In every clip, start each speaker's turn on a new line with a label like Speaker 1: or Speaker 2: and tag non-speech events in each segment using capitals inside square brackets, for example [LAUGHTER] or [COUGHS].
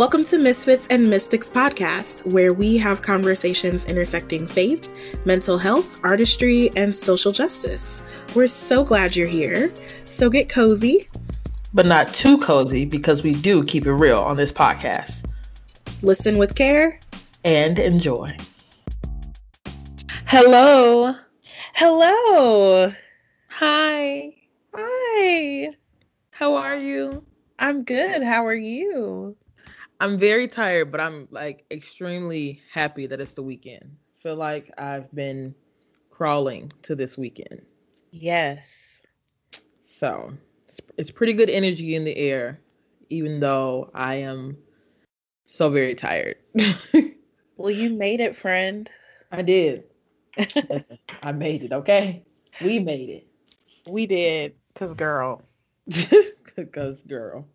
Speaker 1: Welcome to Misfits and Mystics podcast, where we have conversations intersecting faith, mental health, artistry, and social justice. We're so glad you're here. So get cozy,
Speaker 2: but not too cozy because we do keep it real on this podcast.
Speaker 1: Listen with care
Speaker 2: and enjoy.
Speaker 1: Hello.
Speaker 3: Hello.
Speaker 1: Hi.
Speaker 3: Hi.
Speaker 1: How are you?
Speaker 3: I'm good. How are you?
Speaker 2: I'm very tired, but I'm like extremely happy that it's the weekend. Feel like I've been crawling to this weekend.
Speaker 3: Yes.
Speaker 2: So it's, it's pretty good energy in the air, even though I am so very tired. [LAUGHS]
Speaker 3: well, you made it, friend.
Speaker 2: I did. [LAUGHS] I made it, okay? We made it.
Speaker 3: We did, cause girl. [LAUGHS]
Speaker 2: Cause girl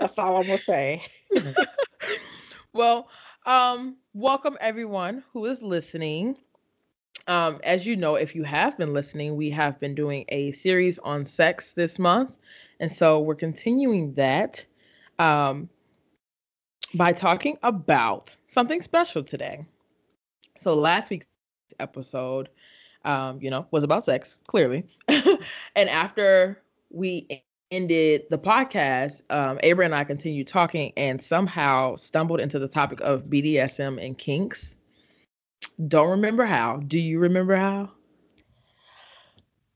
Speaker 3: all I'm gonna say. [LAUGHS]
Speaker 2: well, um, welcome everyone who is listening. Um, as you know, if you have been listening, we have been doing a series on sex this month, and so we're continuing that um, by talking about something special today. So last week's episode, um, you know, was about sex, clearly, [LAUGHS] and after we ended the podcast, um, Abra and I continued talking and somehow stumbled into the topic of BDSM and kinks. Don't remember how. Do you remember how?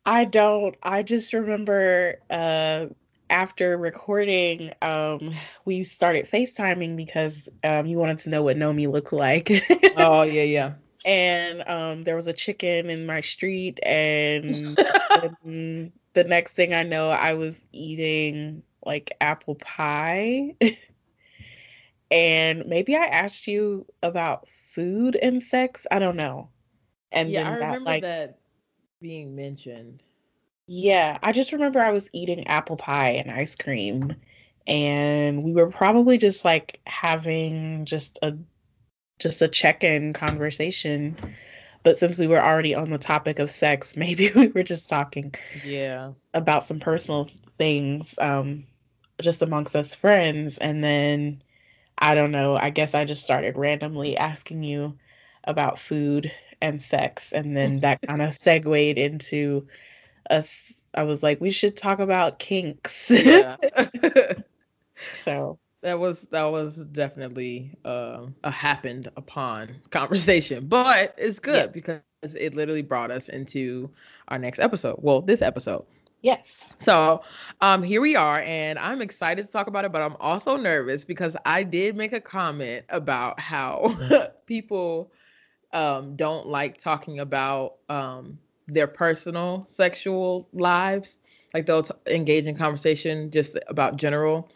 Speaker 3: I don't. I just remember uh, after recording, um, we started FaceTiming because um, you wanted to know what Nomi looked like. [LAUGHS]
Speaker 2: oh, yeah, yeah.
Speaker 3: And um, there was a chicken in my street, and, [LAUGHS] and the next thing I know, I was eating like apple pie. [LAUGHS] and maybe I asked you about food and sex. I don't know.
Speaker 2: And yeah, I remember like, that being mentioned.
Speaker 3: Yeah, I just remember I was eating apple pie and ice cream, and we were probably just like having just a just a check-in conversation but since we were already on the topic of sex, [LAUGHS] maybe we were just talking
Speaker 2: yeah
Speaker 3: about some personal things um just amongst us friends and then I don't know, I guess I just started randomly asking you about food and sex and then [LAUGHS] that kind of segued into us I was like we should talk about kinks. Yeah. [LAUGHS] so
Speaker 2: that was that was definitely uh, a happened upon [LAUGHS] conversation, but it's good yeah. because it literally brought us into our next episode. Well, this episode.
Speaker 3: Yes.
Speaker 2: So, um, here we are, and I'm excited to talk about it, but I'm also nervous because I did make a comment about how [LAUGHS] people um don't like talking about um their personal sexual lives. Like they'll t- engage in conversation just about general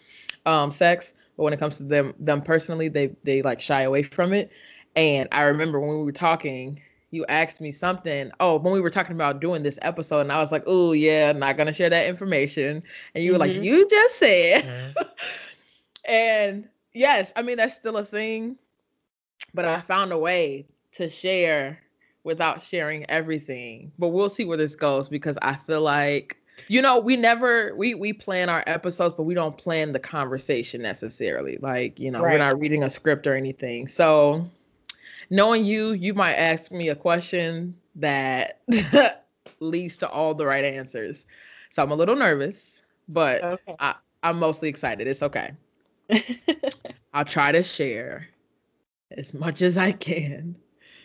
Speaker 2: um sex but when it comes to them them personally, they they like shy away from it. And I remember when we were talking, you asked me something. Oh, when we were talking about doing this episode, and I was like, "Oh yeah, I'm not gonna share that information." And you mm-hmm. were like, mm-hmm. "You just said." Mm-hmm. [LAUGHS] and yes, I mean that's still a thing, but I found a way to share without sharing everything. But we'll see where this goes because I feel like you know we never we we plan our episodes but we don't plan the conversation necessarily. Like you know right. we're not reading a script or anything. So knowing you you might ask me a question that [LAUGHS] leads to all the right answers. So i'm a little nervous but okay. I, i'm mostly excited. It's okay. [LAUGHS] I'll try to share as much as i can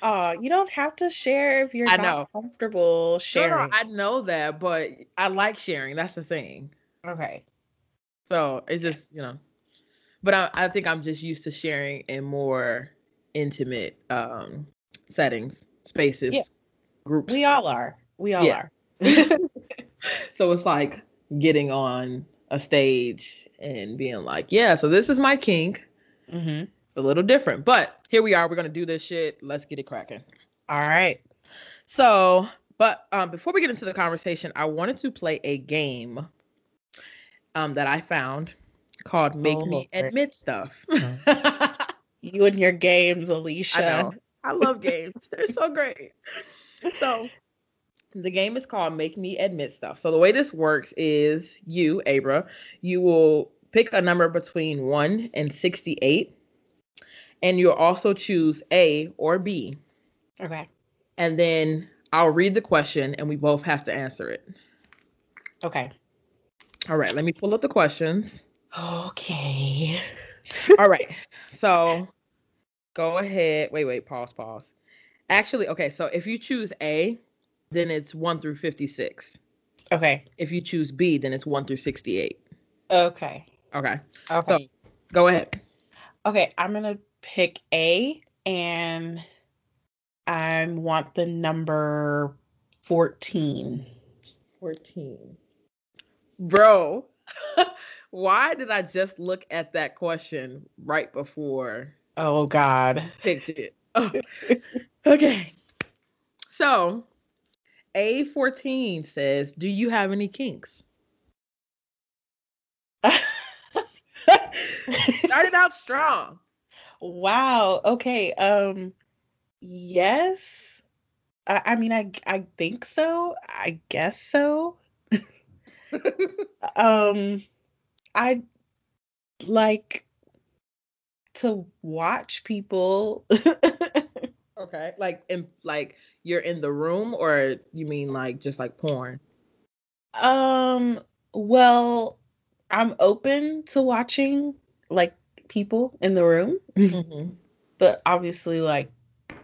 Speaker 3: Oh, you don't have to share if you're I not know. comfortable sharing. No, no,
Speaker 2: I know that, but I like sharing. That's the thing.
Speaker 3: Okay.
Speaker 2: So it's just, you know, but I, I think I'm just used to sharing in more intimate um settings, spaces, yeah. groups.
Speaker 3: We all are. We all yeah. are. [LAUGHS]
Speaker 2: so it's like getting on a stage and being like, yeah, so this is my kink. Mm-hmm a little different. But here we are. We're gonna do this shit. Let's get it cracking.
Speaker 3: All right.
Speaker 2: So, but um, before we get into the conversation, I wanted to play a game um, that I found called "Make oh, Me. Admit Stuff." [LAUGHS]
Speaker 3: you and your games, Alicia.
Speaker 2: I, I love games. [LAUGHS] They're so great. So, the game is called Make Me Admit Stuff. So the way this works is you, Abra, you will pick a number between 1 and 68. And you'll also choose A or B.
Speaker 3: Okay.
Speaker 2: And then I'll read the question and we both have to answer it.
Speaker 3: Okay.
Speaker 2: All right, let me pull up the questions.
Speaker 3: Okay. [LAUGHS]
Speaker 2: All right. So go ahead. Wait, wait, pause, pause. Actually, okay, so if you choose A, then it's 1 through 56.
Speaker 3: Okay.
Speaker 2: If you choose B, then it's 1 through 68.
Speaker 3: Okay.
Speaker 2: Okay.
Speaker 3: Okay.
Speaker 2: So go ahead.
Speaker 3: Okay, I'm gonna pick A and I want the number 14.
Speaker 2: 14. Bro, [LAUGHS] why did I just look at that question right before
Speaker 3: Oh God.
Speaker 2: I picked it? Oh. [LAUGHS] okay. So, A14 says, Do you have any kinks? [LAUGHS] Started out strong.
Speaker 3: Wow. Okay. Um yes. I, I mean I I think so. I guess so. [LAUGHS] um I like to watch people. [LAUGHS]
Speaker 2: Okay. Like in like you're in the room or you mean like just like porn?
Speaker 3: um well, I'm open to watching like people in the room,
Speaker 2: Mm-hmm.
Speaker 3: but obviously like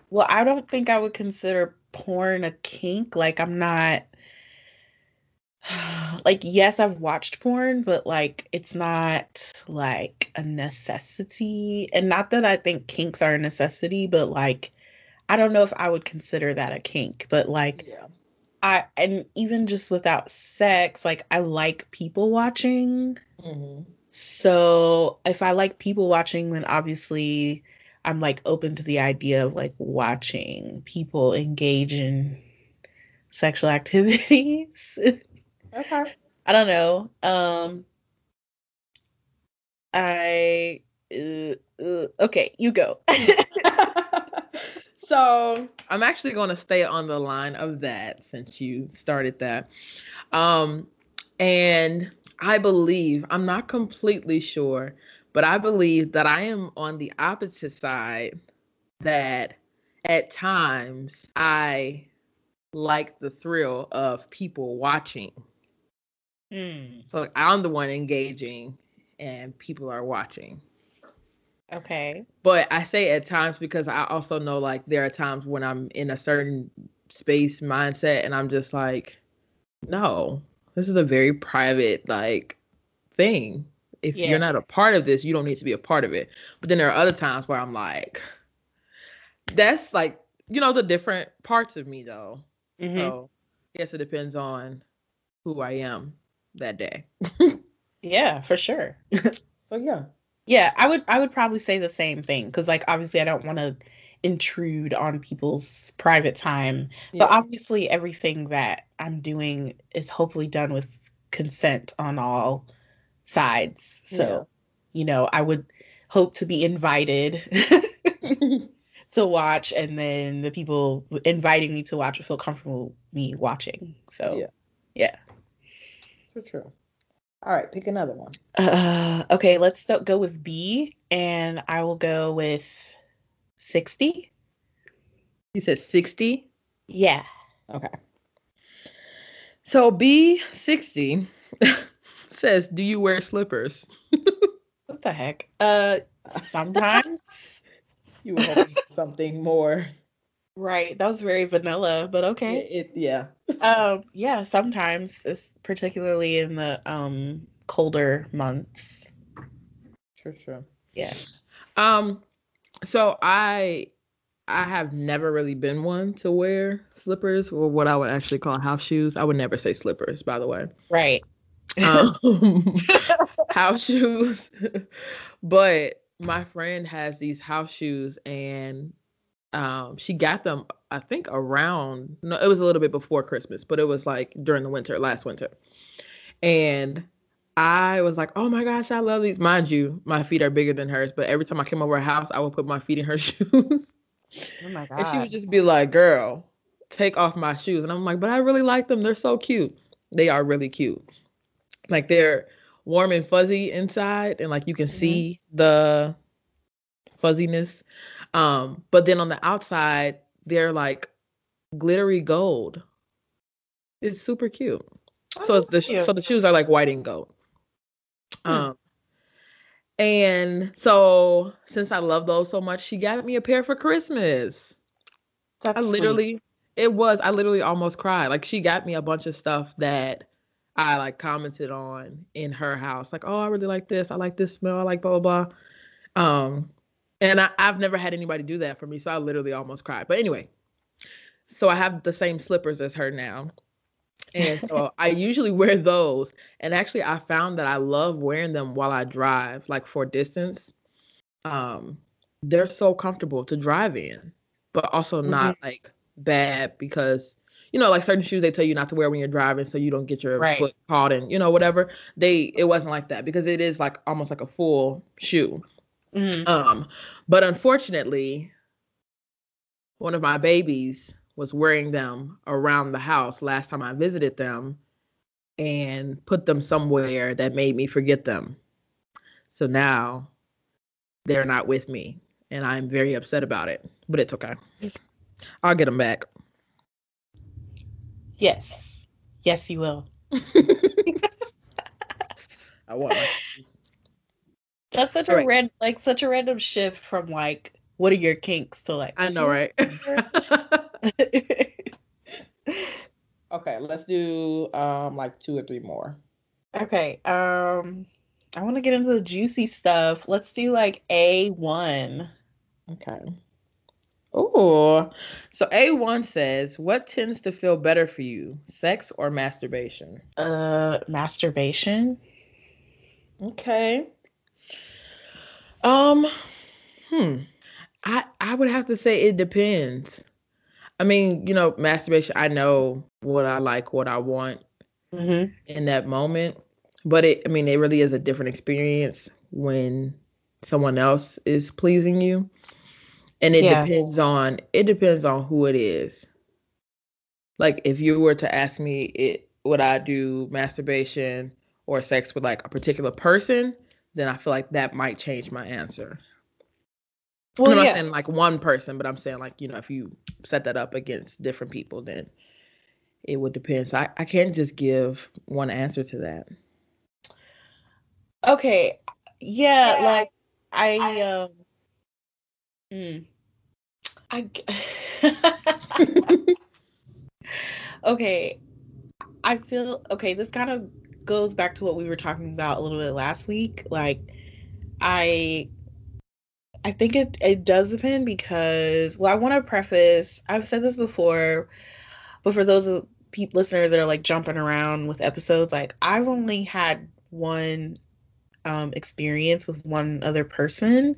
Speaker 3: well, I don't think I would consider porn a kink. Like I'm not [SIGHS] like yes, I've watched porn, but like it's not like a necessity. And not that I think kinks are a necessity, but like I don't know if I would consider that a kink, but like
Speaker 2: Yeah.
Speaker 3: I and even just without sex, like I like people watching.
Speaker 2: Mm-hmm.
Speaker 3: So if I like people watching, then obviously I'm like open to the idea of like watching people engage in sexual [LAUGHS] activities.
Speaker 2: Okay.
Speaker 3: I don't know. Um I uh, uh, okay, you go. [LAUGHS]
Speaker 2: so I'm actually going to stay on the line of that since you started that. Um, and I believe, I'm not completely sure, but I believe that I am on the opposite side that at times I like the thrill of people watching.
Speaker 3: Hmm,
Speaker 2: So I'm the one engaging and people are watching.
Speaker 3: okay.
Speaker 2: But I say at times because I also know like there are times when I'm in a certain space mindset and I'm just like, no, this is a very private like thing. If
Speaker 3: Yeah.
Speaker 2: you're not a part of this, you don't need to be a part of it. But then there are other times where I'm like, that's like, you know, the different parts of me though.
Speaker 3: Mhm.
Speaker 2: So I guess it depends on who I am that day.
Speaker 3: Yeah, for sure. [LAUGHS]
Speaker 2: So yeah.
Speaker 3: Yeah, I would I would probably say the same thing because like obviously I don't want to intrude on people's private time.
Speaker 2: Yeah.
Speaker 3: But obviously everything that I'm doing is hopefully done with consent on all sides. So,
Speaker 2: Yeah.
Speaker 3: you know, I would hope to be invited [LAUGHS] to watch and then the people inviting me to watch would feel comfortable me watching. So,
Speaker 2: Yeah.
Speaker 3: yeah.
Speaker 2: For true. All right, pick another one.
Speaker 3: Uh, okay, let's st- go with B and I will go with 60.
Speaker 2: You said 60.
Speaker 3: Yeah.
Speaker 2: Okay. So B60 [LAUGHS] says, Do you wear slippers? [LAUGHS]
Speaker 3: What the heck? Uh, sometimes. [LAUGHS]
Speaker 2: You were hoping something more.
Speaker 3: right. That was very vanilla, but okay.
Speaker 2: It, yeah.
Speaker 3: Um, yeah, sometimes, it's particularly in the um colder months.
Speaker 2: Sure, sure.
Speaker 3: Yeah.
Speaker 2: Um, so I I have never really been one to wear slippers or what I would actually call house shoes. I would never say slippers, by the way.
Speaker 3: Right.
Speaker 2: um, [LAUGHS] house shoes. but my friend has these house shoes and um she got them I think around no it was a little bit before Christmas, but it was like during the winter, last winter. And I was like, "Oh my gosh, I love these." Mind you, my feet are bigger than hers, but every time I came over her house, I would put my feet in her [LAUGHS] shoes.
Speaker 3: Oh my god.
Speaker 2: And she would just be like, "Girl, take off my shoes." And I'm like, "But I really like them. They're so cute. They are really cute. Like they're warm and fuzzy inside and like you can
Speaker 3: Mhm.
Speaker 2: see the fuzziness. Um, but then on the outside, they're like glittery gold. It's super cute. so it's the sh- so the shoes are like white and gold.
Speaker 3: Hmm.
Speaker 2: Um and so since I love those so much, she got me a pair for Christmas.
Speaker 3: That's
Speaker 2: I
Speaker 3: sweet.
Speaker 2: literally it was I literally almost cried. Like she got me a bunch of stuff that I like commented on in her house. Like, oh, I really like this. I like this smell. I like blah blah blah. Um and I, I've never had anybody do that for me. So I literally almost cried. But anyway, so I have the same slippers as her now. And so I usually wear those. And actually I found that I love wearing them while I drive, like for distance. Um, they're so comfortable to drive in, but also not like bad because you know, like certain shoes they tell you not to wear when you're driving so you don't get your
Speaker 3: Right.
Speaker 2: foot caught in, you know, whatever. They it wasn't like that because it is like almost like a full shoe.
Speaker 3: Mhm.
Speaker 2: Um, but unfortunately, one of my babies was wearing them around the house last time I visited them and put them somewhere that made me forget them. So now they're not with me and I'm very upset about it, but it's okay. I'll get them back.
Speaker 3: Yes. Yes, you will. [LAUGHS]
Speaker 2: I want my.
Speaker 3: That's such a
Speaker 2: Alright.
Speaker 3: ran like such a random shift from like what are your kinks to like
Speaker 2: I know, right? [LAUGHS] [LAUGHS] okay, let's do um like two or three more.
Speaker 3: okay. Um I want to get into the juicy stuff. Let's do like A1.
Speaker 2: Okay. Oh, so A1 says, what tends to feel better for you, sex or masturbation?
Speaker 3: Uh masturbation.
Speaker 2: Okay. Um, hmm. I I would have to say it depends. I mean, you know, masturbation, I know what I like, what I want
Speaker 3: Mm-hmm.
Speaker 2: in that moment, but it I mean, it really is a different experience when someone else is pleasing you. And it
Speaker 3: Yeah.
Speaker 2: depends on it depends on who it is. Like if you were to ask me it would I do masturbation or sex with like a particular person, then I feel like that might change my answer.
Speaker 3: Well,
Speaker 2: I'm
Speaker 3: yeah.
Speaker 2: not saying like one person, but I'm saying like, you know, if you set that up against different people, then it would depend. So I, I can't just give one answer to that.
Speaker 3: Okay. Yeah,
Speaker 1: Yeah.
Speaker 3: like I um mm, I g- [LAUGHS] Okay. I feel okay, this kind of goes back to what we were talking about a little bit last week. Like I I think it it does depend because well, I want to preface, I've said this before, but for those of people listeners that are like jumping around with episodes, like I've only had one um, experience with one other person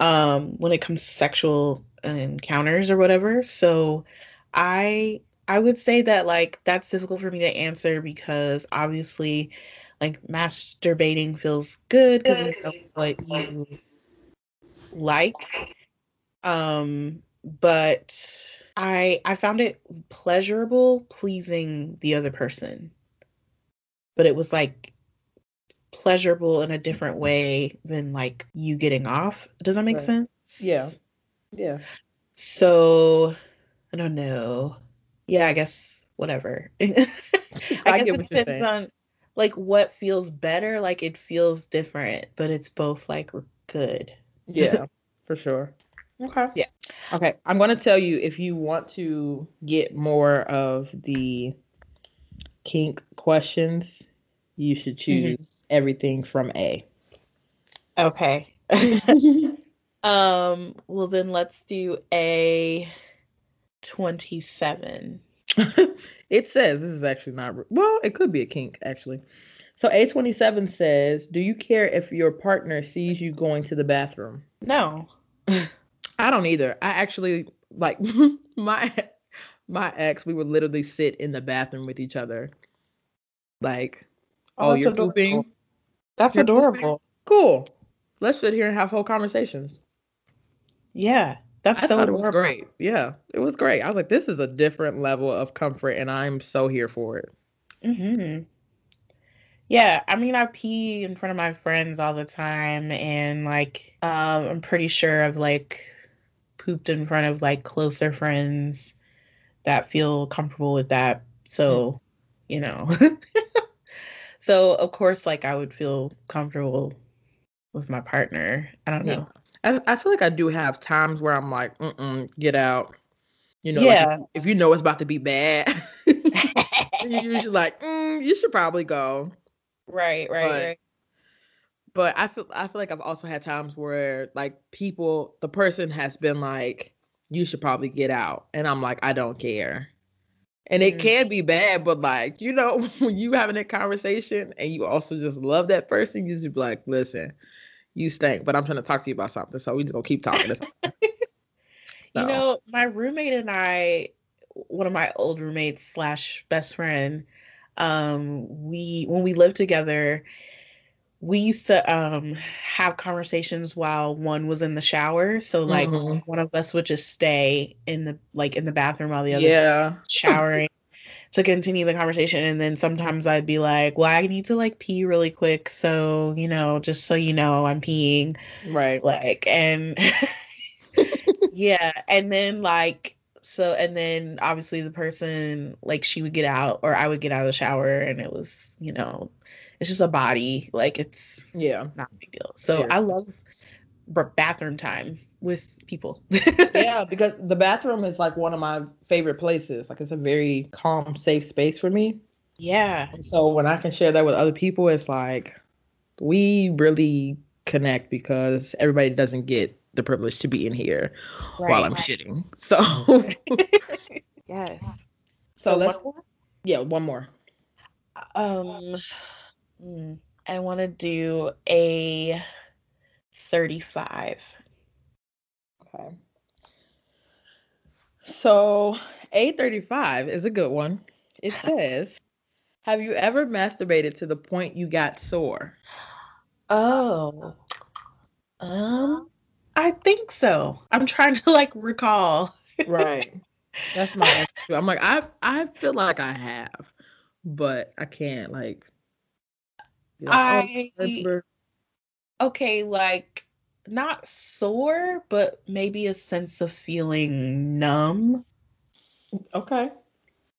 Speaker 3: um, when it comes to sexual encounters or whatever. So I I would say that like that's difficult for me to answer because obviously like masturbating feels good because you know what you like. Um but I I found it pleasurable pleasing the other person. But it was like pleasurable in a different way than like you getting off. Does that make
Speaker 2: Right.
Speaker 3: sense?
Speaker 2: Yeah. Yeah.
Speaker 3: So I don't know. Yeah, I guess whatever. [LAUGHS] I,
Speaker 2: I
Speaker 3: guess
Speaker 2: get
Speaker 3: it
Speaker 2: you're
Speaker 3: depends
Speaker 2: saying.
Speaker 3: on like what feels better. Like it feels different, but it's both like good.
Speaker 2: Yeah, [LAUGHS] for sure. Okay.
Speaker 3: Yeah.
Speaker 2: Okay. I'm going to tell you if you want to get more of the kink questions, you should choose everything from A.
Speaker 3: Okay. [LAUGHS] um. Well, then let's do a twenty-seven. [LAUGHS]
Speaker 2: it says this is actually not well, it could be a kink actually. So A27 says, "Do you care if your partner sees you going to the bathroom?"
Speaker 3: No. [LAUGHS]
Speaker 2: I don't either. I actually like [LAUGHS] my my ex. We would literally sit in the bathroom with each other. Like, oh,
Speaker 3: that's
Speaker 2: you're
Speaker 3: adorable.
Speaker 2: pooping.
Speaker 3: That's
Speaker 2: You're pooping?
Speaker 3: adorable.
Speaker 2: Cool. Let's sit here and have whole conversations.
Speaker 3: Yeah, that's
Speaker 2: I
Speaker 3: so
Speaker 2: thought it was great. Yeah, it was great. I was like, this is a different level of comfort, and I'm so here for it.
Speaker 3: hmm Yeah, I mean, I pee in front of my friends all the time, and like, um, I'm pretty sure I've like pooped in front of like closer friends that feel comfortable with that. So, you know, [LAUGHS] so of course, like, I would feel comfortable with my partner. I don't know.
Speaker 2: I, I feel like I do have times where I'm like, mm get out. You know,
Speaker 3: Yeah.
Speaker 2: like if, if you know it's about to be bad, [LAUGHS] you're usually like, mm, you should probably go.
Speaker 3: Right, right,
Speaker 2: But-
Speaker 3: right.
Speaker 2: But I feel I feel like I've also had times where like people, the person has been like, you should probably get out, and I'm like, I don't care. And it
Speaker 3: Mm.
Speaker 2: can be bad, but like you know, [LAUGHS] when you having that conversation and you also just love that person, you just be like, listen, you stink, but I'm trying to talk to you about something, so we just gonna keep talking. [LAUGHS]
Speaker 3: You
Speaker 2: So,
Speaker 3: know, my roommate and I, one of my old roommates slash best friend, um, we when we lived together, we used to um have conversations while one was in the shower. So like
Speaker 2: Mhm.
Speaker 3: one of us would just stay in the like in the bathroom while the other
Speaker 2: yeah,
Speaker 3: showering [LAUGHS] to continue the conversation. And then sometimes I'd be like, well, I need to like pee really quick. So, you know, just so you know, I'm peeing
Speaker 2: right.
Speaker 3: like and [LAUGHS] yeah and then like so and then obviously the person like she would get out or i would get out of the shower and it was you know it's just a body like it's
Speaker 2: Yeah,
Speaker 3: not a big deal so
Speaker 2: Fair.
Speaker 3: i love bathroom time with people [LAUGHS]
Speaker 2: yeah, because the bathroom is like one of my favorite places. Like it's a very calm, safe space for me.
Speaker 3: yeah
Speaker 2: And so when I can share that with other people, it's like we really connect because everybody doesn't get the privilege to be in here while I'm shitting. So, [LAUGHS]
Speaker 3: yes [LAUGHS]
Speaker 2: so
Speaker 3: so
Speaker 2: let's
Speaker 3: one
Speaker 2: yeah, one more.
Speaker 3: um hmm, i want to do a 35
Speaker 2: Okay. So A35 is a good one. It [LAUGHS] says, Have you ever masturbated to the point you got sore?
Speaker 3: Oh. Um, I think so. I'm trying to like recall.
Speaker 2: Right. That's my [LAUGHS] answer. I'm like, I I feel like I have, but I can't like. like, oh,
Speaker 3: I
Speaker 2: remember-
Speaker 3: okay, like not sore, but maybe a sense of feeling numb.
Speaker 2: okay.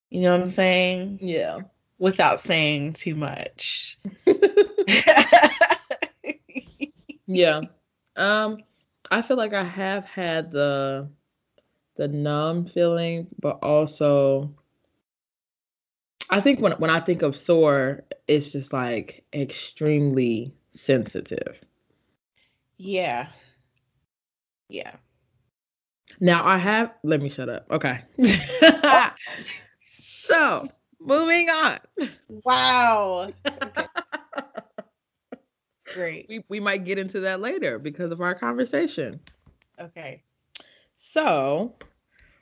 Speaker 3: You know what I'm saying?
Speaker 2: Yeah.
Speaker 3: Without saying too much. [LAUGHS]
Speaker 2: Yeah. Um, I feel like I have had the the numb feeling, but also I think when when I think of sore, it's just like extremely sensitive.
Speaker 3: yeah. Yeah.
Speaker 2: Now I have let me shut up. Okay. Ah. [LAUGHS] so moving on.
Speaker 3: Wow. [LAUGHS] Okay, great.
Speaker 2: We we might get into that later because of our conversation.
Speaker 3: Okay.
Speaker 2: So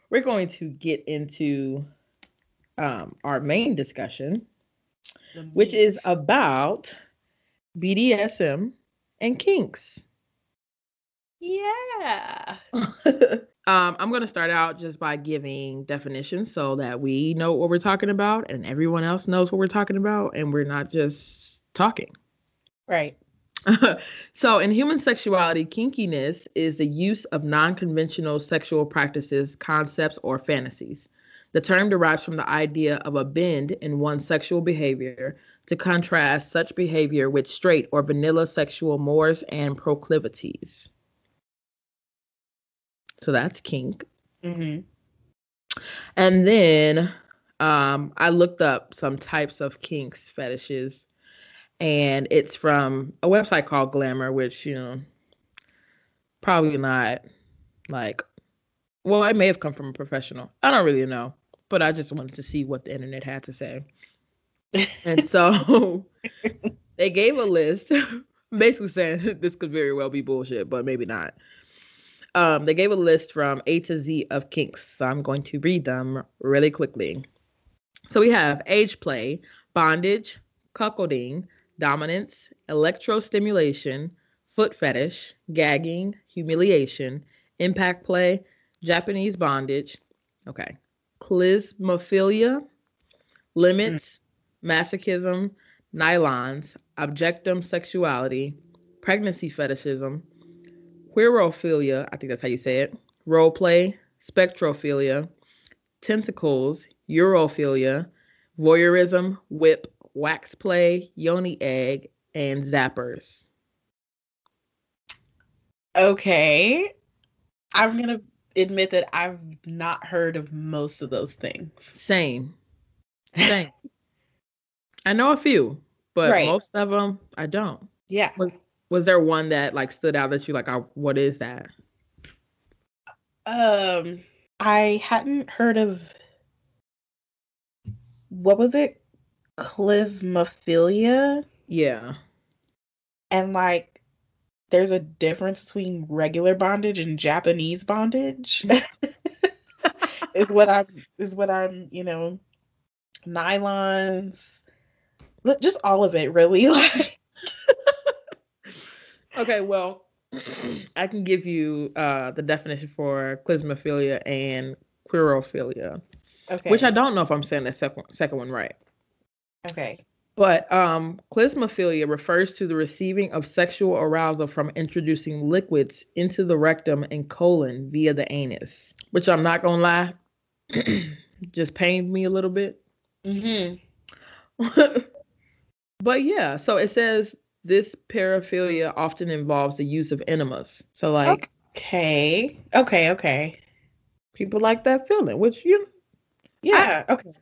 Speaker 2: we're going to get into um, our main discussion, which is about BDSM and kinks.
Speaker 3: yeah. [LAUGHS]
Speaker 2: um, I'm going to start out just by giving definitions so that we know what we're talking about and everyone else knows what we're talking about and we're not just talking.
Speaker 3: Right. [LAUGHS]
Speaker 2: so, in human sexuality, kinkiness is the use of non conventional sexual practices, concepts, or fantasies. The term derives from the idea of a bend in one's sexual behavior to contrast such behavior with straight or vanilla sexual mores and proclivities. So, that's kink.
Speaker 3: Mm-hmm.
Speaker 2: And then um, I looked up some types of kinks fetishes, and it's from a website called Glamour, which you know, probably not like, well, it may have come from a professional. I don't really know, but I just wanted to see what the internet had to say. And so [LAUGHS] they gave a list, [LAUGHS] basically saying [LAUGHS] this could very well be bullshit, but maybe not. Um, they gave a list from A to Z of kinks. So I'm going to read them really quickly. So we have age play, bondage, cuckolding, dominance, electrostimulation, foot fetish, gagging, humiliation, impact play, Japanese bondage, okay, klismaphilia, limits, masochism, nylons, objectum sexuality, pregnancy fetishism, queerophilia, I think that's how you say it, role play, spectrophilia, tentacles, urophilia, voyeurism, whip, wax play, yoni egg, and zappers.
Speaker 3: Okay. I'm going to admit that I've not heard of most of those things.
Speaker 2: Same. Same. I know a few, but
Speaker 3: Right.
Speaker 2: most of them I don't.
Speaker 3: Yeah.
Speaker 2: Was, was there one that like stood out that you like? oh, what is that?
Speaker 3: Um, I hadn't heard of what was it? Klismaphilia.
Speaker 2: Yeah.
Speaker 3: And like there's a difference between regular bondage and Japanese bondage. [LAUGHS] is what I'm is what I'm, you know, nylons. Look, just all of it really. [LAUGHS] Like
Speaker 2: Okay, well, [CLEARS THROAT] I can give you uh, the definition for klismaphilia and queerophilia,
Speaker 3: okay.
Speaker 2: which I don't know if I'm saying the second second one right.
Speaker 3: Okay.
Speaker 2: But um, klismaphilia refers to the receiving of sexual arousal from introducing liquids into the rectum and colon via the anus, which I'm not gonna lie, [CLEARS THROAT] just pained me a little bit.
Speaker 3: Mm-hmm. [LAUGHS]
Speaker 2: but yeah, so it says this paraphilia often involves the use of enemas. So like
Speaker 3: Okay. Okay, okay.
Speaker 2: people like that feeling, which you
Speaker 3: Yeah, okay.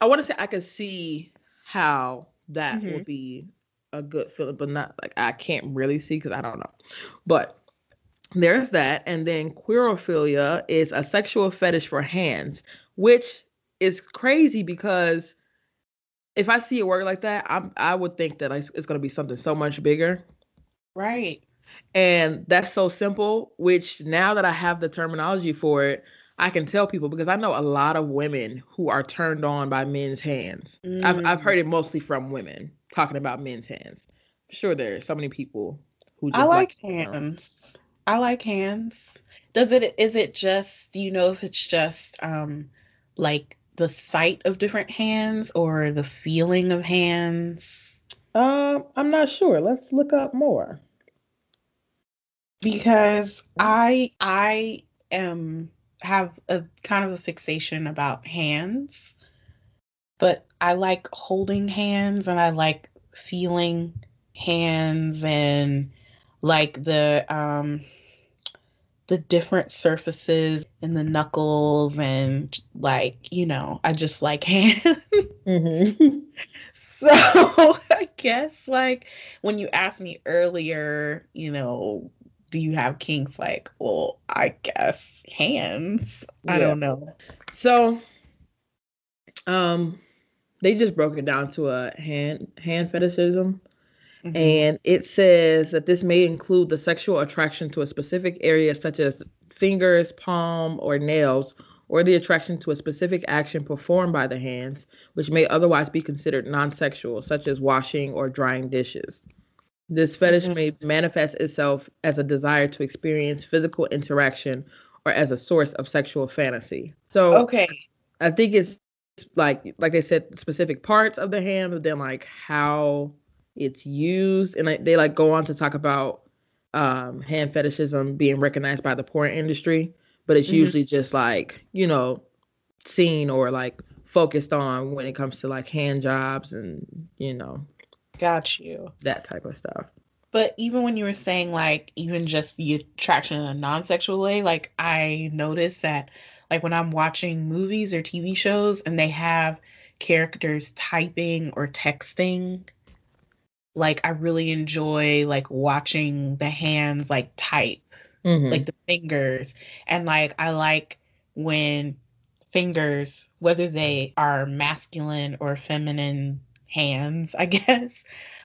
Speaker 2: I want to say I could see how that
Speaker 3: Mhm.
Speaker 2: would be a good feeling, but not like I can't really see because I don't know. But there's that, and then queerophilia is a sexual fetish for hands, which is crazy because if I see a word like that, I'm I would think that it's, it's going to be something so much bigger.
Speaker 3: Right.
Speaker 2: And that's so simple, which now that I have the terminology for it, I can tell people because I know a lot of women who are turned on by men's hands. I've I've
Speaker 3: Mm.
Speaker 2: heard it mostly from women talking about men's hands. I'm sure there are so many people who just
Speaker 3: I like
Speaker 2: you know.
Speaker 3: hands. I like hands. Does it is it just do you know if it's just um like the sight of different hands or the feeling of hands?
Speaker 2: Um, I'm not sure. Let's look up more.
Speaker 3: Because I I am have a kind of a fixation about hands, but I like holding hands and I like feeling hands and like the um the different surfaces and the knuckles and like you know I just like [LAUGHS] hands.
Speaker 2: Mm-hmm. [LAUGHS]
Speaker 3: So [LAUGHS] I guess like when you asked me earlier, you know, do you have kinks? Like, well, I guess hands. I don't know.
Speaker 2: So, um, they just broke it down to a hand hand fetishism.
Speaker 3: Mhm.
Speaker 2: And it says that this may include the sexual attraction to a specific area, such as fingers, palm, or nails, or the attraction to a specific action performed by the hands, which may otherwise be considered non sexual, such as washing or drying dishes. This fetish
Speaker 3: Mhm.
Speaker 2: may manifest itself as a desire to experience physical interaction or as a source of sexual fantasy. So,
Speaker 3: okay.
Speaker 2: I think it's like like they said specific parts of the hand, but then like how it's used, and like, they like go on to talk about um, hand fetishism being recognized by the porn industry, but it's
Speaker 3: Mhm.
Speaker 2: usually just like you know seen or like focused on when it comes to like hand jobs and you know
Speaker 3: Got you.
Speaker 2: that type of stuff.
Speaker 3: But even when you were saying like even just the attraction in a non-sexual way, like I noticed that like when I'm watching movies or TV shows and they have characters typing or texting, like I really enjoy like watching the hands like type,
Speaker 2: Mhm.
Speaker 3: like the fingers. And like I like when fingers, whether they are masculine or feminine hands, I [LAUGHS] guess,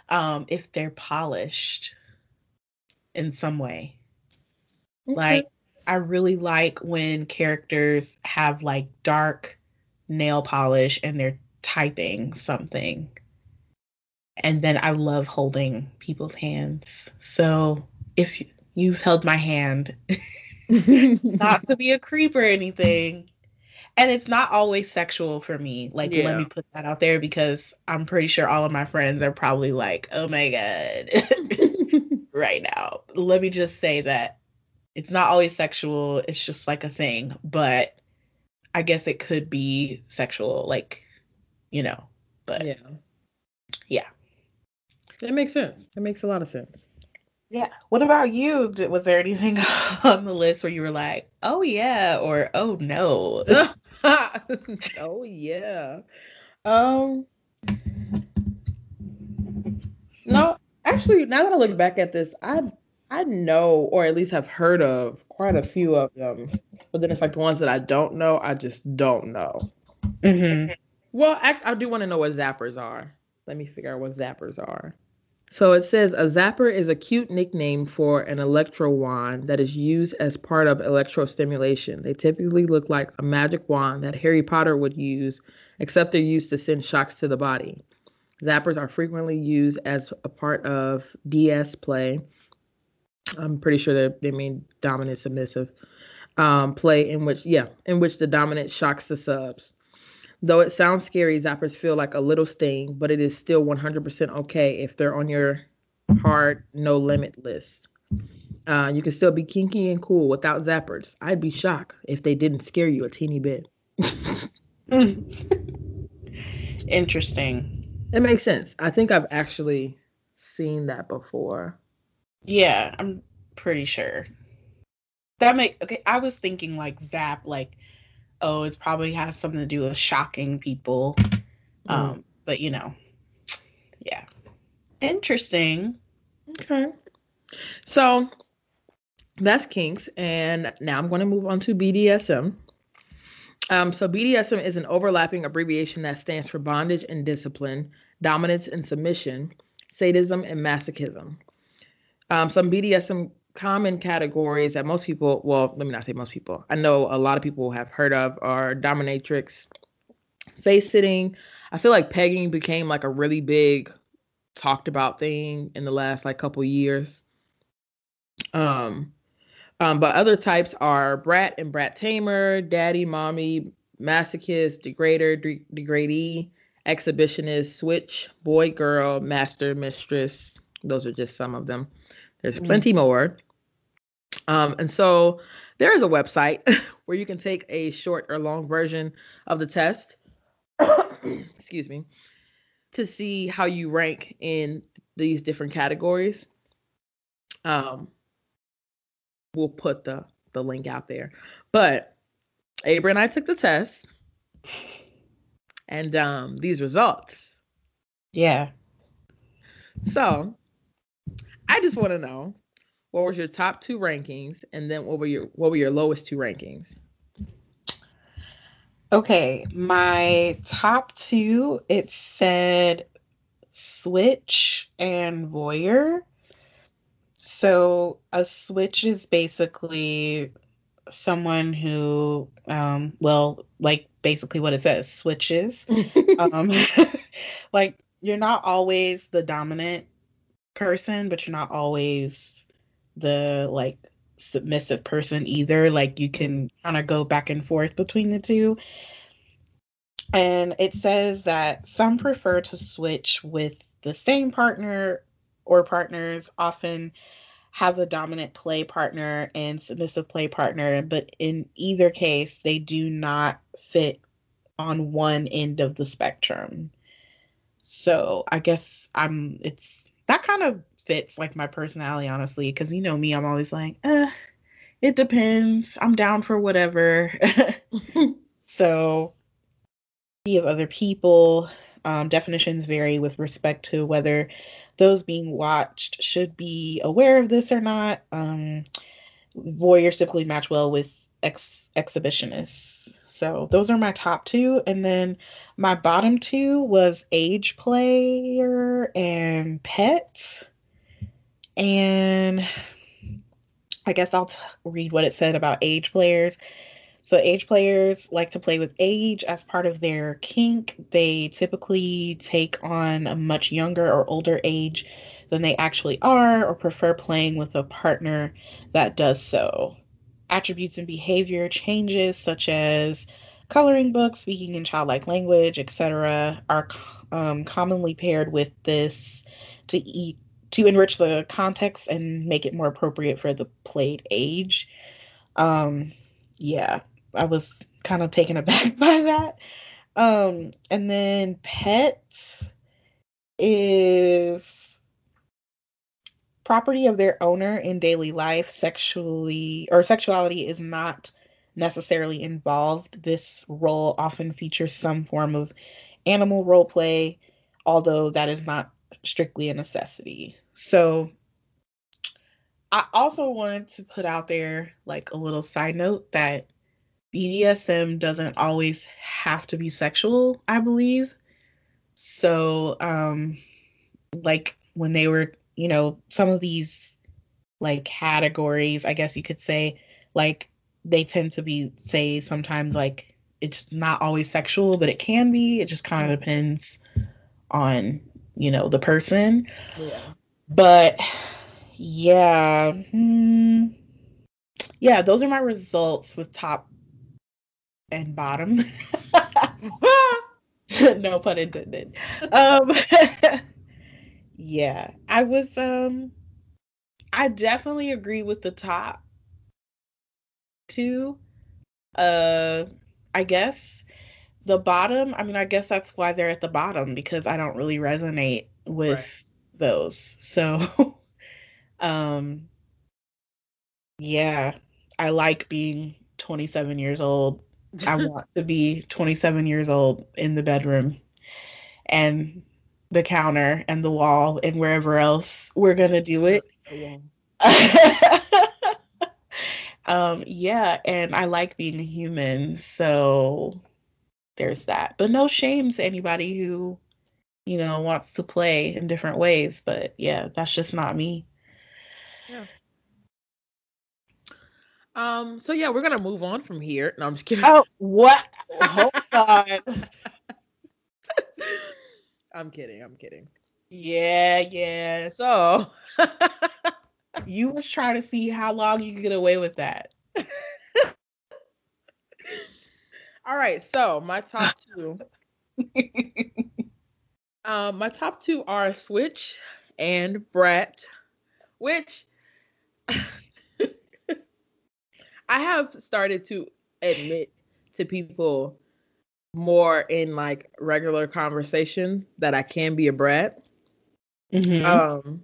Speaker 3: um, if they're polished in some way.
Speaker 2: Okay.
Speaker 3: Like I really like when characters have like dark nail polish and they're typing something. And then I love holding people's hands. So if you've held my hand, [LAUGHS] not to be a creep or anything, and it's not always sexual for me. Like, yeah. let me put that out there because I'm pretty sure all of my friends are probably like, oh my God, [LAUGHS] [LAUGHS] right now. Let me just say that it's not always sexual. It's just like a thing, but I guess it could be sexual, like, you know, but
Speaker 2: yeah.
Speaker 3: Yeah.
Speaker 2: That makes sense. That makes a lot of sense.
Speaker 3: Yeah. What about you? Was there anything [LAUGHS] on the list where you were like, oh yeah, or oh no? [LAUGHS]
Speaker 2: oh yeah. Um No, actually now that I look back at this, I I know or at least have heard of quite a few of them. But then it's like the ones that I don't know, I just don't know.
Speaker 3: Mm-hmm.
Speaker 2: Well, I, I do want to know what zappers are. Let me figure out what zappers are. So it says a zapper is a cute nickname for an electro wand that is used as part of electrostimulation. They typically look like a magic wand that Harry Potter would use, except they're used to send shocks to the body. Zappers are frequently used as a part of DS play. I'm pretty sure they mean dominant submissive um, play in which, yeah, in which the dominant shocks the subs. Though it sounds scary, zappers feel like a little sting, but it is still 100% okay if they're on your hard no limit list. Uh, you can still be kinky and cool without zappers. I'd be shocked if they didn't scare you a teeny bit. [LAUGHS]
Speaker 3: Interesting.
Speaker 2: It makes sense. I think I've actually seen that before.
Speaker 3: Yeah, I'm pretty sure. That make okay. I was thinking like zap, like oh, it probably has something to do with shocking people. Mm. Um, but you know, yeah. Interesting.
Speaker 2: Okay. So that's kinks, and now I'm going to move on to BDSM. Um, so BDSM is an overlapping abbreviation that stands for bondage and discipline, dominance and submission, sadism and masochism. Um, some BDSM common categories that most people, well, let me not say most people, I know a lot of people have heard of are dominatrix, face sitting. I feel like pegging became like a really big talked about thing in the last like couple years. Um, um, but other types are brat and brat tamer, daddy, mommy, masochist, degrader, de- degradee, exhibitionist, switch, boy, girl, master, mistress. Those are just some of them. There's mm. plenty more. Um, and so there is a website [LAUGHS] where you can take a short or long version of the test. [COUGHS] excuse me, to see how you rank in these different categories. Um, we'll put the the link out there. But Abra and I took the test, and um, these results.
Speaker 3: Yeah.
Speaker 2: So, I just want to know what was your top two rankings, and then what were your what were your lowest two rankings?
Speaker 3: Okay, my top two it said switch and voyeur. So a switch is basically someone who um well like basically what it says switches [LAUGHS] um [LAUGHS] like you're not always the dominant person but you're not always the like submissive person either. Like you can kind of go back and forth between the two. And it says that some prefer to switch with the same partner or partners, often have a dominant play partner and submissive play partner, but in either case, they do not fit on one end of the spectrum. So I guess I'm it's that kind of fits like my personality, honestly. Because you know me, I'm always like, eh, it depends. I'm down for whatever. [LAUGHS] [LAUGHS] so, of other people, um, definitions vary with respect to whether those being watched should be aware of this or not. Um, voyeurs typically match well with ex- exhibitionists. So those are my top two. And then my bottom two was age player and pet. And I guess I'll t- read what it said about age players. So, age players like to play with age as part of their kink. They typically take on a much younger or older age than they actually are, or prefer playing with a partner that does so. Attributes and behavior changes, such as coloring books, speaking in childlike language, etc., are um, commonly paired with this to eat to enrich the context and make it more appropriate for the played age. Um, yeah, I was kind of taken aback [LAUGHS] by that. Um, and then pets is property of their owner in daily life. Sexually or sexuality is not necessarily involved. This role often features some form of animal role play, although that is not strictly a necessity. So I also wanted to put out there like a little side note that BDSM doesn't always have to be sexual, I believe. So um like when they were, you know, some of these like categories, I guess you could say, like they tend to be say sometimes like it's not always sexual, but it can be. It just kind of depends on, you know, the person.
Speaker 2: Yeah.
Speaker 3: But yeah. Hmm, yeah, those are my results with top and bottom. [LAUGHS] no pun intended. Um [LAUGHS] yeah, I was um I definitely agree with the top two. Uh I guess the bottom, I mean I guess that's why they're at the bottom because I don't really resonate with
Speaker 2: Right.
Speaker 3: those. So [LAUGHS] um yeah, I like being 27 years old. I [LAUGHS] want to be 27 years old in the bedroom and the counter and the wall and wherever else we're going to do it. [LAUGHS] um yeah, and I like being human, so there's that. But no shame to anybody who you know wants to play in different ways, but yeah, that's just not me. Yeah.
Speaker 2: Um, so yeah, we're gonna move on from here. No, I'm just kidding.
Speaker 3: Oh, what? [LAUGHS] Hold on.
Speaker 2: I'm kidding. I'm kidding.
Speaker 3: Yeah, yeah.
Speaker 2: So, [LAUGHS]
Speaker 3: You was trying to see how long you could get away with that. [LAUGHS]
Speaker 2: all right. So my top two. [LAUGHS] Um, my top two are Switch and Brat, which [LAUGHS] I have started to admit to people more in like regular conversation that I can be a brat.
Speaker 3: Mhm.
Speaker 2: Um,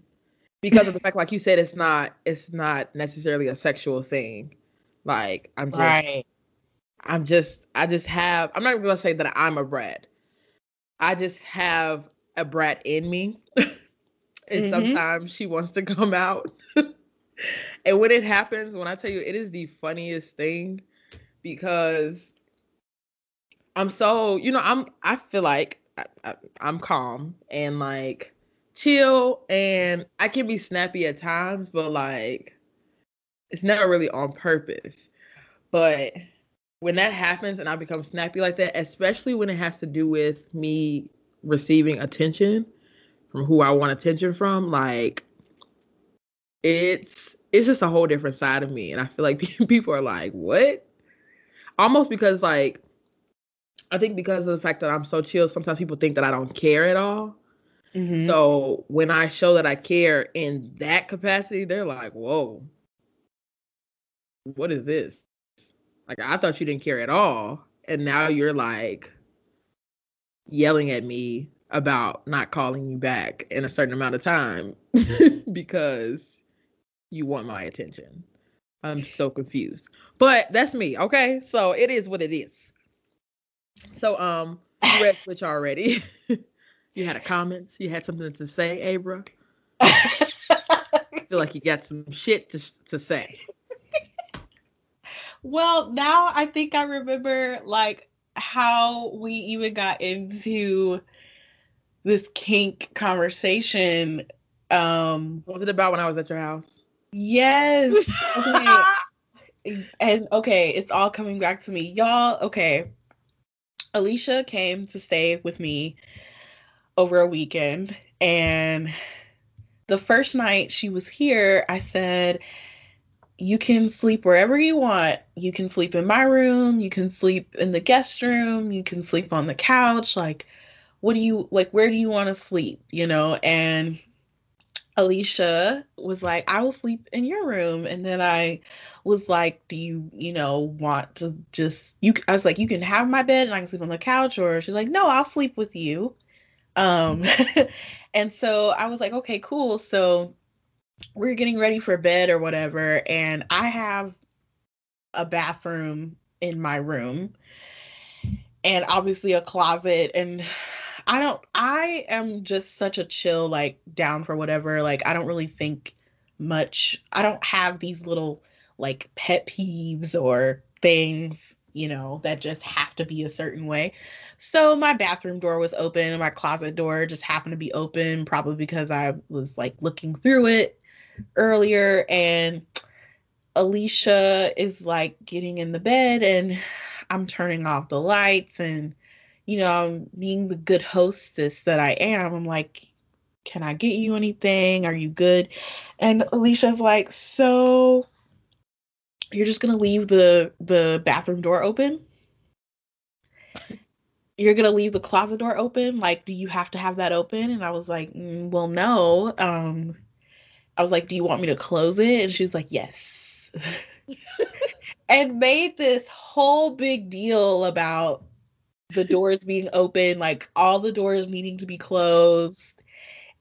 Speaker 2: because of the fact, like you said, it's not it's not necessarily a sexual thing. Like I'm just
Speaker 3: right.
Speaker 2: I'm just I just have I'm not gonna say that I'm a brat. I just have a brat in me. [LAUGHS] and
Speaker 3: Mhm.
Speaker 2: sometimes she wants to come out. [LAUGHS] and when it happens, when I tell you it is the funniest thing because I'm so, you know, I'm I feel like I, I, I'm calm and like chill and I can be snappy at times, but like it's never really on purpose. But when that happens and I become snappy like that, especially when it has to do with me receiving attention from who I want attention from, like it's it's just a whole different side of me. And I feel like [LAUGHS] people are like, what? Almost because like I think because of the fact that I'm so chill, sometimes people think that I don't care at all.
Speaker 3: Mhm.
Speaker 2: So when I show that I care in that capacity, they're like, whoa, what is this? Like, I thought you didn't care at all. And now you're like yelling at me about not calling you back in a certain amount of time [LAUGHS] because you want my attention. I'm so confused. But that's me, okay? So it is what it is. So um you read Switch already. [LAUGHS] you had a comment. You had something to say, Abra. [LAUGHS] I feel like you got some shit to to say.
Speaker 3: Well, now I think I remember like how we even got into this kink conversation. Um
Speaker 2: What was it about when I was at your house?
Speaker 3: yes. Okay. [LAUGHS] and okay, it's all coming back to me. Y'all, okay. Alicia came to stay with me over a weekend and the first night she was here, I said, you can sleep wherever you want. You can sleep in my room, you can sleep in the guest room, you can sleep on the couch. Like, what do you like? Where do you want to sleep? You know, and Alicia was like, I will sleep in your room. And then I was like, Do you, you know, want to just you I was like, you can have my bed and I can sleep on the couch, or she's like, No, I'll sleep with you. Um [LAUGHS] and so I was like, okay, cool. So we're getting ready for bed or whatever, and I have a bathroom in my room and obviously a closet and I don't I am just such a chill like down for whatever like I don't really think much I don't have these little like pet peeves or things you know that just have to be a certain way. So my bathroom door was open and my closet door just happened to be open probably because I was like looking through it earlier and Alicia is like getting in the bed and I'm turning off the lights and you know, I'm being the good hostess that I am. I'm like, can I get you anything? Are you good? And Alicia's like, so you're just gonna leave the the bathroom door open? You're gonna leave the closet door open? Like, do you have to have that open? And I was like, mm, well, no. Um, I was like, do you want me to close it? And she was like, yes. [LAUGHS] and made this whole big deal about the doors being open, like all the doors needing to be closed.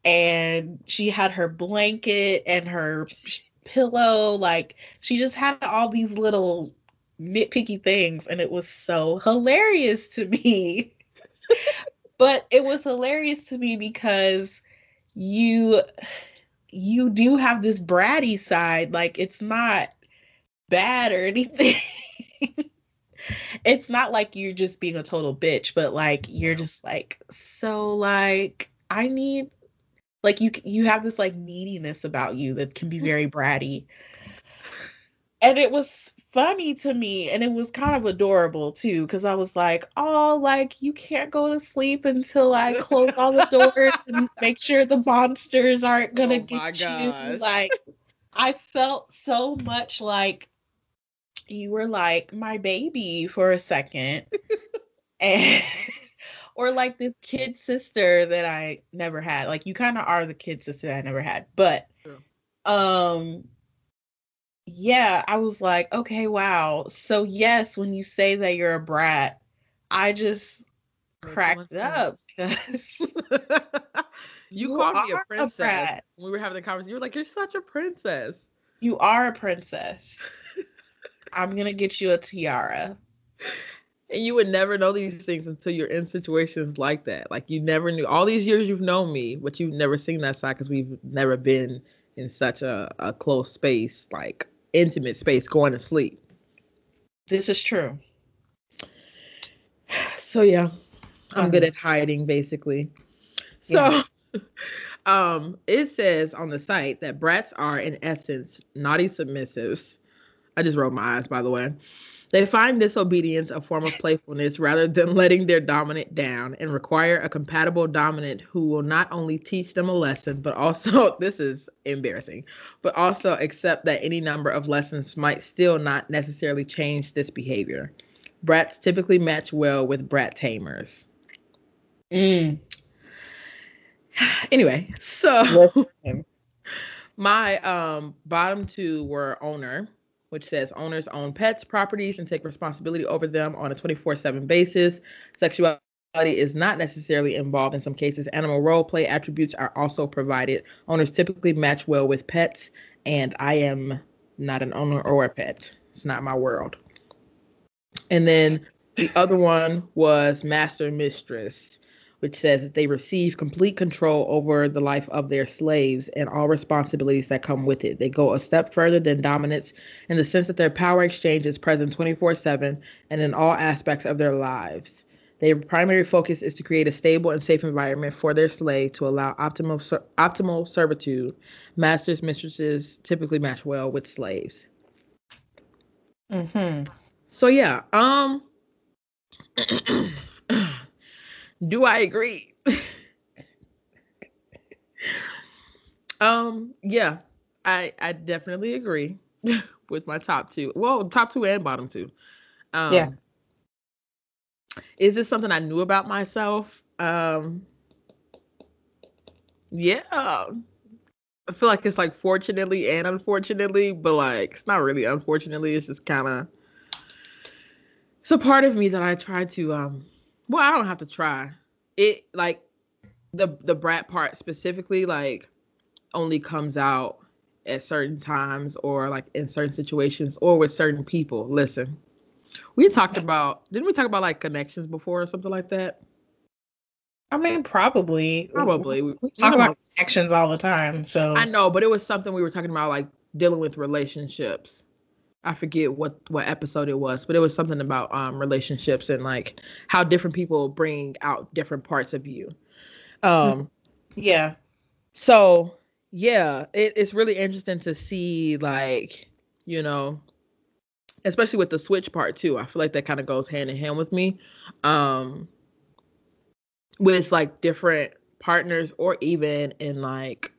Speaker 3: And she had her blanket and her pillow. Like she just had all these little nitpicky things. And it was so hilarious to me. [LAUGHS] but it was hilarious to me because you you do have this bratty side like it's not bad or [LAUGHS] anything it's not like you're just being a total bitch, but like you're just like so like I need like you you have this like neediness about you that can be [LAUGHS] very bratty. And it was funny to me and it was kind of adorable too cuz I was like, "Oh, like you can't go to sleep until I [LAUGHS] close all the doors and make sure the monsters aren't going to oh get you." Like I felt so much like you were like my baby for a second. and [LAUGHS] or like this kid sister that I never had. Like you kind of are the kid sister that I never had. But um yeah, I was like, okay, wow. So yes, when you say that you're a brat, I just cracked up [LAUGHS]
Speaker 2: you, you called me a princess. A when we were having the conversation, you were like, You're such a princess.
Speaker 3: You are a princess. I'm gonna get you a tiara.
Speaker 2: And you would never know these things until you're in situations like that. Like you never knew all these years you've known me, but you've never seen that side because we've never been in such a, a close space, like intimate space, going to sleep.
Speaker 3: This is true.
Speaker 2: So yeah, I'm um, good at hiding basically. So yeah. [LAUGHS] um it says on the site that brats are in essence naughty submissives I just rolled my eyes, by the way. They find disobedience a form of playfulness rather than letting their dominant down and require a compatible dominant who will not only teach them a lesson, but also, [LAUGHS] this is embarrassing, but also accept that any number of lessons might still not necessarily change this behavior. Brats typically match well with brat tamers. Mm. [SIGHS] Anyway, so [LAUGHS] my um bottom two were owner which says owners own pets, properties, and take responsibility over them on a 24 7 basis. Sexuality is not necessarily involved in some cases. Animal role play attributes are also provided. Owners typically match well with pets, and I am not an owner or a pet. It's not my world. And then the other one was master mistress which says that they receive complete control over the life of their slaves and all responsibilities that come with it. They go a step further than dominance in the sense that their power exchange is present 24 7 and in all aspects of their lives. Their primary focus is to create a stable and safe environment for their slave to allow optimal ser- optimal servitude. Masters, mistresses typically match well with slaves. Mm-hmm. So yeah, um [CLEARS THROAT] [COUGHS] Do I agree? [LAUGHS] um, yeah, I I definitely agree [LAUGHS] with my top two. Well, top two and bottom two. Um,
Speaker 3: Yeah.
Speaker 2: Is this something I knew about myself? Um, yeah. I feel like it's like fortunately and unfortunately, but like it's not really unfortunately. It's just kind of it's a part of me that I try to um. Well, I don't have to try it. Like the the brat part specifically, like only comes out at certain times or like in certain situations or with certain people. Listen, we talked about didn't we talk about like connections before or something like that?
Speaker 3: I mean, probably.
Speaker 2: Probably.
Speaker 3: We
Speaker 2: We-
Speaker 3: talk
Speaker 2: know,
Speaker 3: about connections all the time. So
Speaker 2: I know, but it was something we were talking about like dealing with relationships. I forget what what episode it was, but it was something about um relationships and like how different people bring out different parts of you. Um
Speaker 3: yeah.
Speaker 2: so yeah, it, it's really interesting to see like, you know, especially with the switch part too. I feel like that kind of goes hand in hand with me. Um with like different partners or even in like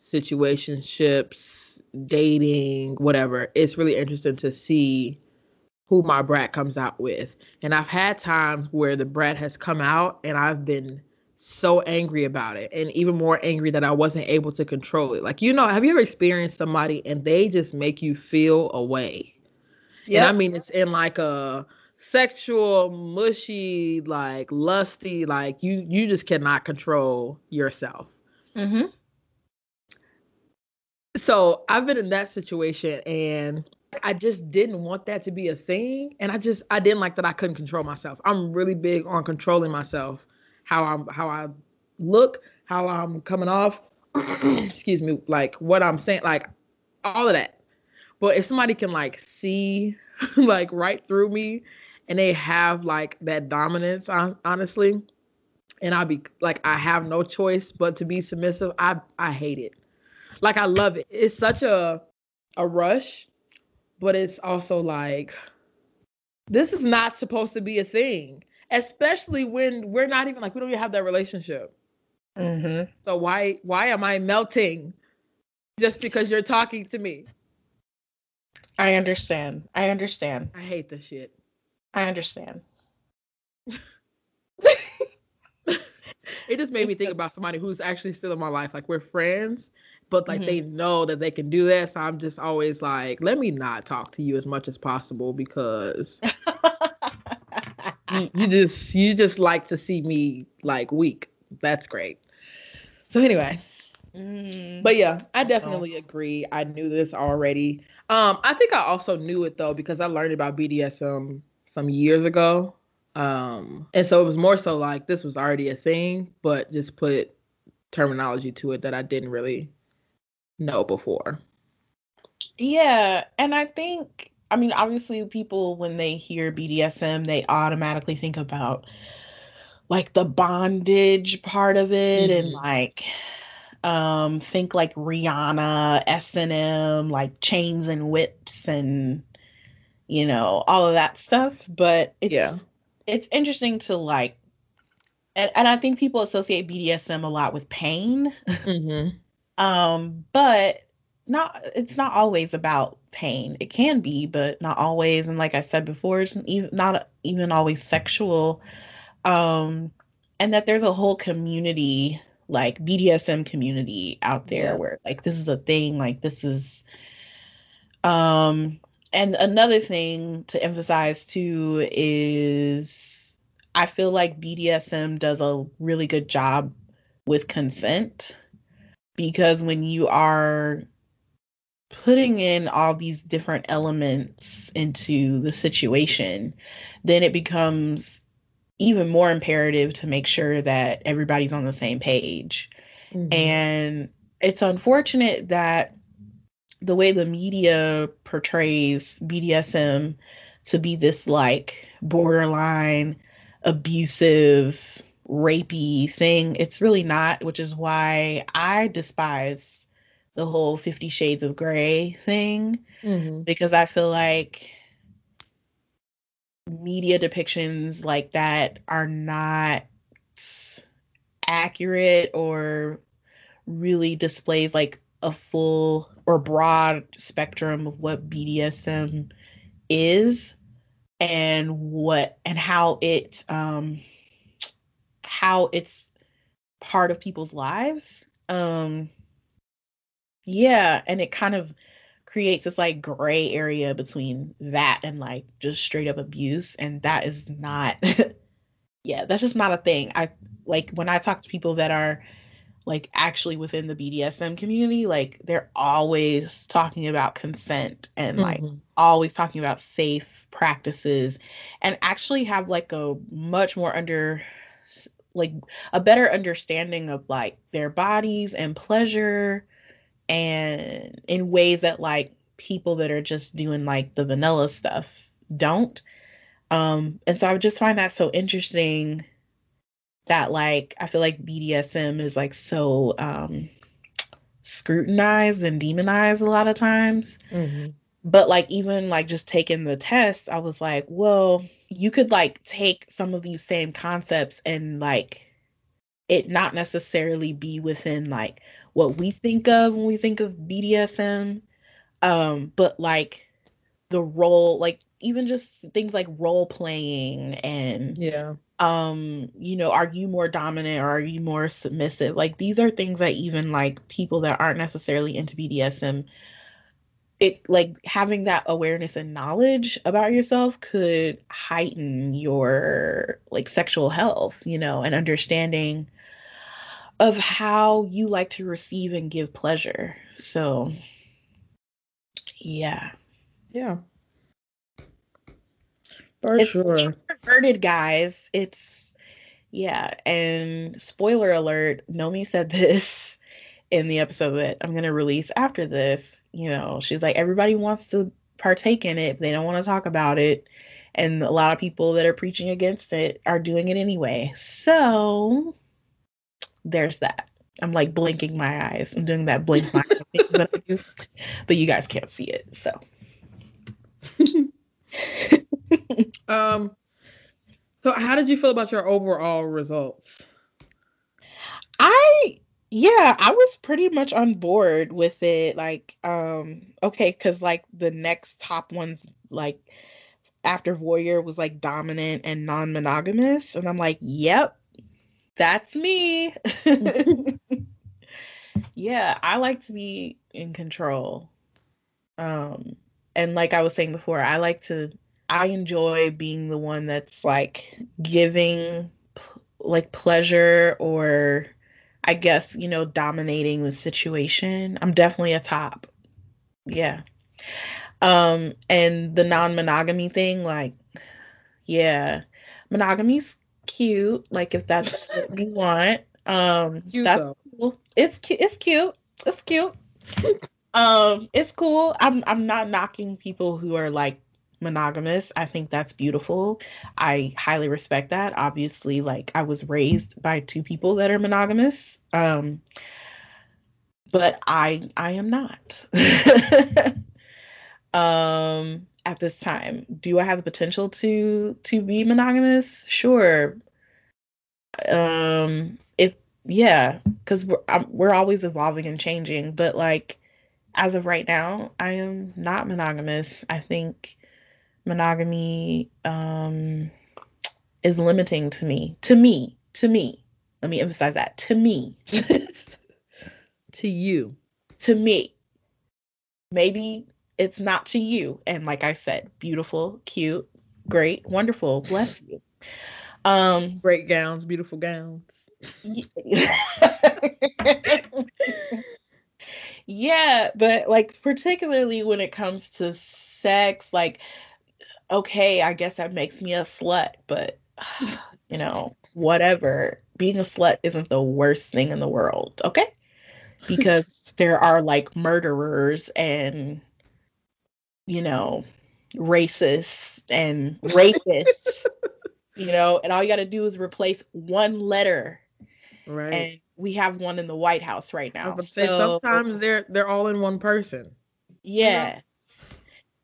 Speaker 2: situationships, dating, whatever. It's really interesting to see who my brat comes out with. And I've had times where the brat has come out and I've been so angry about it and even more angry that I wasn't able to control it. Like, you know, have you ever experienced somebody and they just make you feel a way? And I mean, it's in like a sexual, mushy, like lusty, like you you just cannot control yourself.
Speaker 3: Mm-hmm.
Speaker 2: So I've been in that situation and I just didn't want that to be a thing. And I just I didn't like that I couldn't control myself. I'm really big on controlling myself, how I'm how I look, how I'm coming off, [CLEARS THROAT] excuse me, like what I'm saying, like all of that. But if somebody can like see [LAUGHS] like right through me and they have like that dominance honestly and i be like i have no choice but to be submissive i i hate it like i love it it's such a a rush but it's also like this is not supposed to be a thing especially when we're not even like we don't even have that relationship
Speaker 3: Mm-hmm.
Speaker 2: so why why am i melting just because you're talking to me
Speaker 3: I understand. I understand.
Speaker 2: i hate this shit
Speaker 3: I understand. [LAUGHS]
Speaker 2: it just made me think about somebody who's actually still in my life. Like we're friends, but like
Speaker 3: Mhm.
Speaker 2: they know that they can do that. So I'm just always like, let me not talk to you as much as possible because you, you [LAUGHS] just you just like to see me like weak. That's great. So anyway,
Speaker 3: Mm.
Speaker 2: but yeah, I definitely agree. I knew this already. Um, I think I also knew it though because I learned about BDSM some years ago. Um, and so it was more so like this was already a thing, but just put terminology to it that I didn't really know before.
Speaker 3: Yeah, and I think I mean obviously people when they hear BDSM they automatically think about like the bondage part of it and
Speaker 2: Mhm.
Speaker 3: like um think like Rihanna, S&M, like chains and whips and you know, all of that stuff, but it's
Speaker 2: Yeah.
Speaker 3: it's interesting to like and, and I think people associate BDSM a lot with pain.
Speaker 2: Mm-hmm.
Speaker 3: Um but not it's not always about pain. It can be but not always. And like i said before it's even not even always sexual. Um and that there's a whole community like bdsm community out there
Speaker 2: Yeah.
Speaker 3: where like this is a thing like this is um and another thing to emphasize too is i feel like bdsm does a really good job with consent because when you are putting in all these different elements into the situation, then it becomes even more imperative to make sure that everybody's on the same page.
Speaker 2: Mm-hmm.
Speaker 3: And it's unfortunate that the way the media portrays BDSM to be this like borderline abusive, rapey thing, it's really not, which is why I despise the whole 50 shades of gray thing
Speaker 2: Mm-hmm.
Speaker 3: because I feel like media depictions like that are not accurate or really displays like a full or broad spectrum of what BDSM is and what and how it um how it's part of people's lives um yeah and it kind of creates this like gray area between that and like just straight up abuse and that is not [LAUGHS] yeah that's just not a thing i like when i talk to people that are like actually within the bdsm community like they're always talking about consent and like mm-hmm. always talking about safe practices and actually have like a much more under like a better understanding of like their bodies and pleasure and in ways that like people that are just doing like the vanilla stuff don't um and so i just find that so interesting that like i feel like bdsm is like so um scrutinized and demonized a lot of times mm-hmm. but like even like just taking the test i was like well you could like take some of these same concepts and like it not necessarily be within like what we think of when we think of BDSM um but like the role like even just things like role playing and
Speaker 2: yeah.
Speaker 3: um you know are you more dominant or are you more submissive? Like these are things that even like people that aren't necessarily into BDSM it like having that awareness and knowledge about yourself could heighten your like sexual health you know and understanding of how you like to receive and give pleasure. So yeah.
Speaker 2: Yeah. For
Speaker 3: it's
Speaker 2: sure.
Speaker 3: perverted guys. It's yeah. And spoiler alert nomi said [LAUGHS] this in the episode that i'm going to release after this you know, she's like, everybody wants to partake in it, they don't want to talk about it. And a lot of people that are preaching against it are doing it anyway. So there's that. I'm like blinking my eyes. I'm doing that blink my [LAUGHS] eyes that I do, but you guys can't see it. So, [LAUGHS]
Speaker 2: um, so how did you feel about your overall results?
Speaker 3: I yeah, I was pretty much on board with it. Like, um, okay, because like the next top ones, like after Voyeur was like dominant and non monogamous. And I'm like, yep, that's me. [LAUGHS] [LAUGHS] yeah, I like to be in control. Um, and like I was saying before, I like to, I enjoy being the one that's like giving like pleasure or I guess, you know, dominating the situation. I'm definitely a top. Yeah. Um, and the non-monogamy thing, like, yeah, monogamy's cute. Like if that's [LAUGHS] what you want. Um cute that's though. cool. It's cute. It's cute. It's [LAUGHS] cute. um, it's cool. I'm I'm not knocking people who are like monogamous. I think that's beautiful. I highly respect that. Obviously, like I was raised by two people that are monogamous. Um but I I am not. [LAUGHS] um at this time. Do I have the potential to to be monogamous? Sure. Um if yeah, cuz we're I'm, we're always evolving and changing, but like as of right now, I am not monogamous. I think monogamy um, is limiting to me. To me. To me. Let me emphasize that. To me. [LAUGHS]
Speaker 2: to you.
Speaker 3: To me. Maybe it's not to you. And like I said, beautiful, cute, great, wonderful. Bless you.
Speaker 2: Um great gowns, beautiful gowns. [LAUGHS]
Speaker 3: yeah, but like particularly when it comes to sex, like okay, I guess that makes me a slut, but [SIGHS] you know, whatever. Being a slut isn't the worst thing in the world, okay? Because [LAUGHS] there are like murderers and you know, racists and rapists, [LAUGHS] you know, and all you got to do is replace one letter.
Speaker 2: Right.
Speaker 3: And we have one in the White House right now.
Speaker 2: So sometimes they're they're all in one person.
Speaker 3: Yeah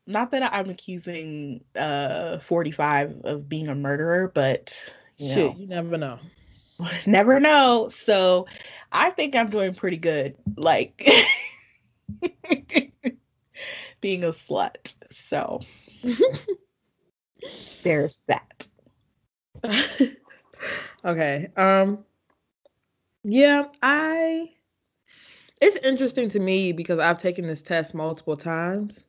Speaker 3: not that I'm accusing uh 45 of being a murderer, but
Speaker 2: you Shit, know, you never know. [LAUGHS]
Speaker 3: Never know. So I think I'm doing pretty good. Like [LAUGHS] being a slut. So [LAUGHS] there's that.
Speaker 2: okay. Um yeah, I it's interesting to me because I've taken this test multiple times.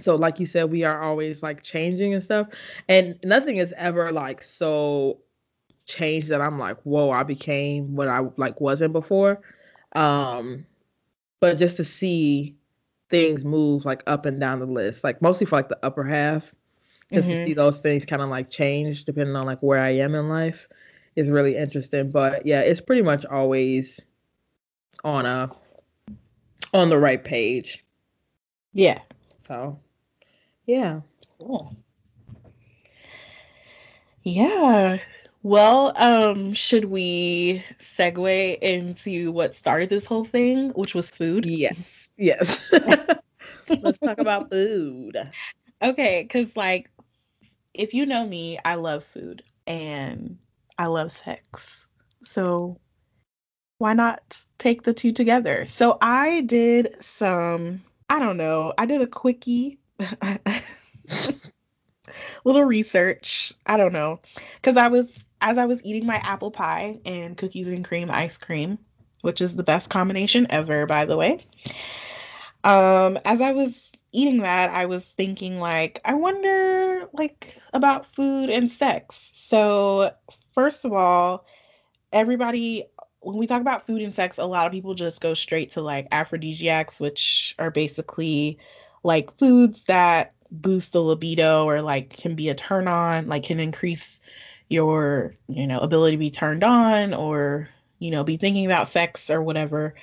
Speaker 2: So like you said we are always like changing and stuff and nothing is ever like so changed that I'm like, "Whoa, I became what I like wasn't before." Um but just to see things move like up and down the list, like mostly for like the upper half, just mm-hmm. to see those things kind of like change depending on like where I am in life is really interesting. But yeah, it's pretty much always on a on the right page.
Speaker 3: Yeah.
Speaker 2: So yeah.
Speaker 3: Cool. Yeah. Well, um, should we segue into what started this whole thing, which was food?
Speaker 2: Yes. Yes. [LAUGHS] Let's talk about [LAUGHS] food.
Speaker 3: Okay, because like if you know me, I love food and I love sex. So why not take the two together? So I did some, I don't know, I did a quickie [LAUGHS] little research. I don't know. Cuz I was as I was eating my apple pie and cookies and cream ice cream, which is the best combination ever, by the way. Um, as I was eating that, I was thinking like, I wonder like about food and sex. So first of all, everybody when we talk about food and sex, a lot of people just go straight to like aphrodisiacs, which are basically like foods that boost the libido or like can be a turn on, like can increase your you know ability to be turned on or you know be thinking about sex or whatever.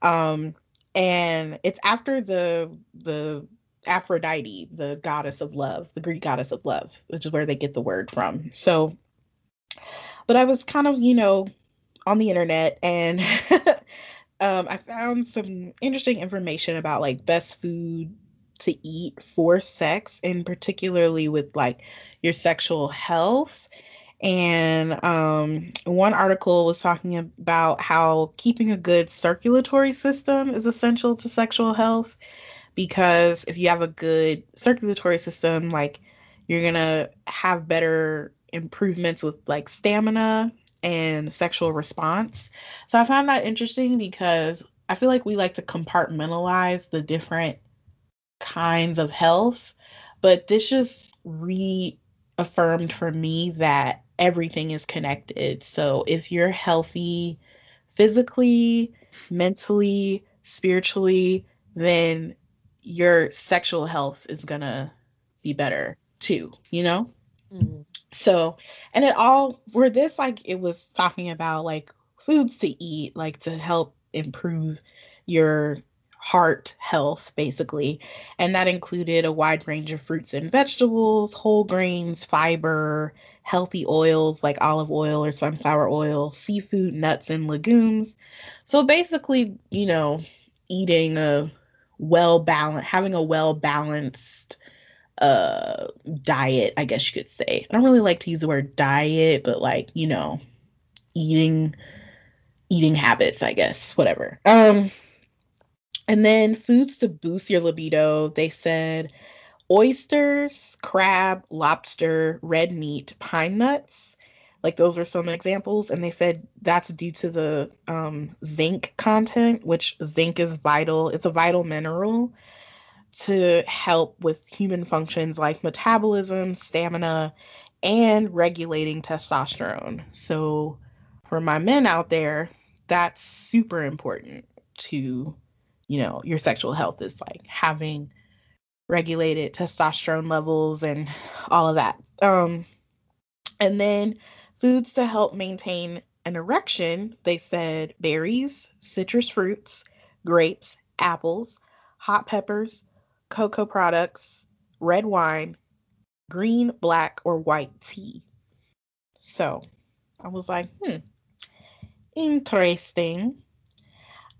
Speaker 3: Um and it's after the the aphrodite the goddess of love the greek goddess of love which is where they get the word from. So but i was kind of you know on the internet and [LAUGHS] um i found some interesting information about like best food to eat for sex and particularly with like your sexual health. And um, one article was talking about how keeping a good circulatory system is essential to sexual health because if you have a good circulatory system, like you're gonna have better improvements with like stamina and sexual response. So I found that interesting because I feel like we like to compartmentalize the different kinds of health, but this just reaffirmed for me that everything is connected. So if you're healthy physically, mentally, spiritually, then your sexual health is going to be better too, you know? Mm-hmm. So, and it all, where this, like, it was talking about like foods to eat, like to help improve your heart health, basically. And that included a wide range of fruits and vegetables, whole grains, fiber, healthy oils like olive oil or sunflower oil, seafood, nuts, and legumes. So basically, you know, eating a well balanced, having a well balanced uh diet, I guess you could say. I don't really like to use the word diet, but like, you know, eating eating habits, I guess, whatever. Um and then foods to boost your libido, they said oysters, crab, lobster, red meat, pine nuts. Like those were some examples, and they said that's due to the um, zinc content, which zinc is vital. It's a vital mineral to help with human functions like metabolism, stamina, and regulating testosterone. So, for my men out there, that's super important to, you know, your sexual health is like having regulated testosterone levels and all of that. Um, and then foods to help maintain an erection, they said berries, citrus fruits, grapes, apples, hot peppers, cocoa products, red wine, green, black, or white tea. So I was like, hmm, interesting.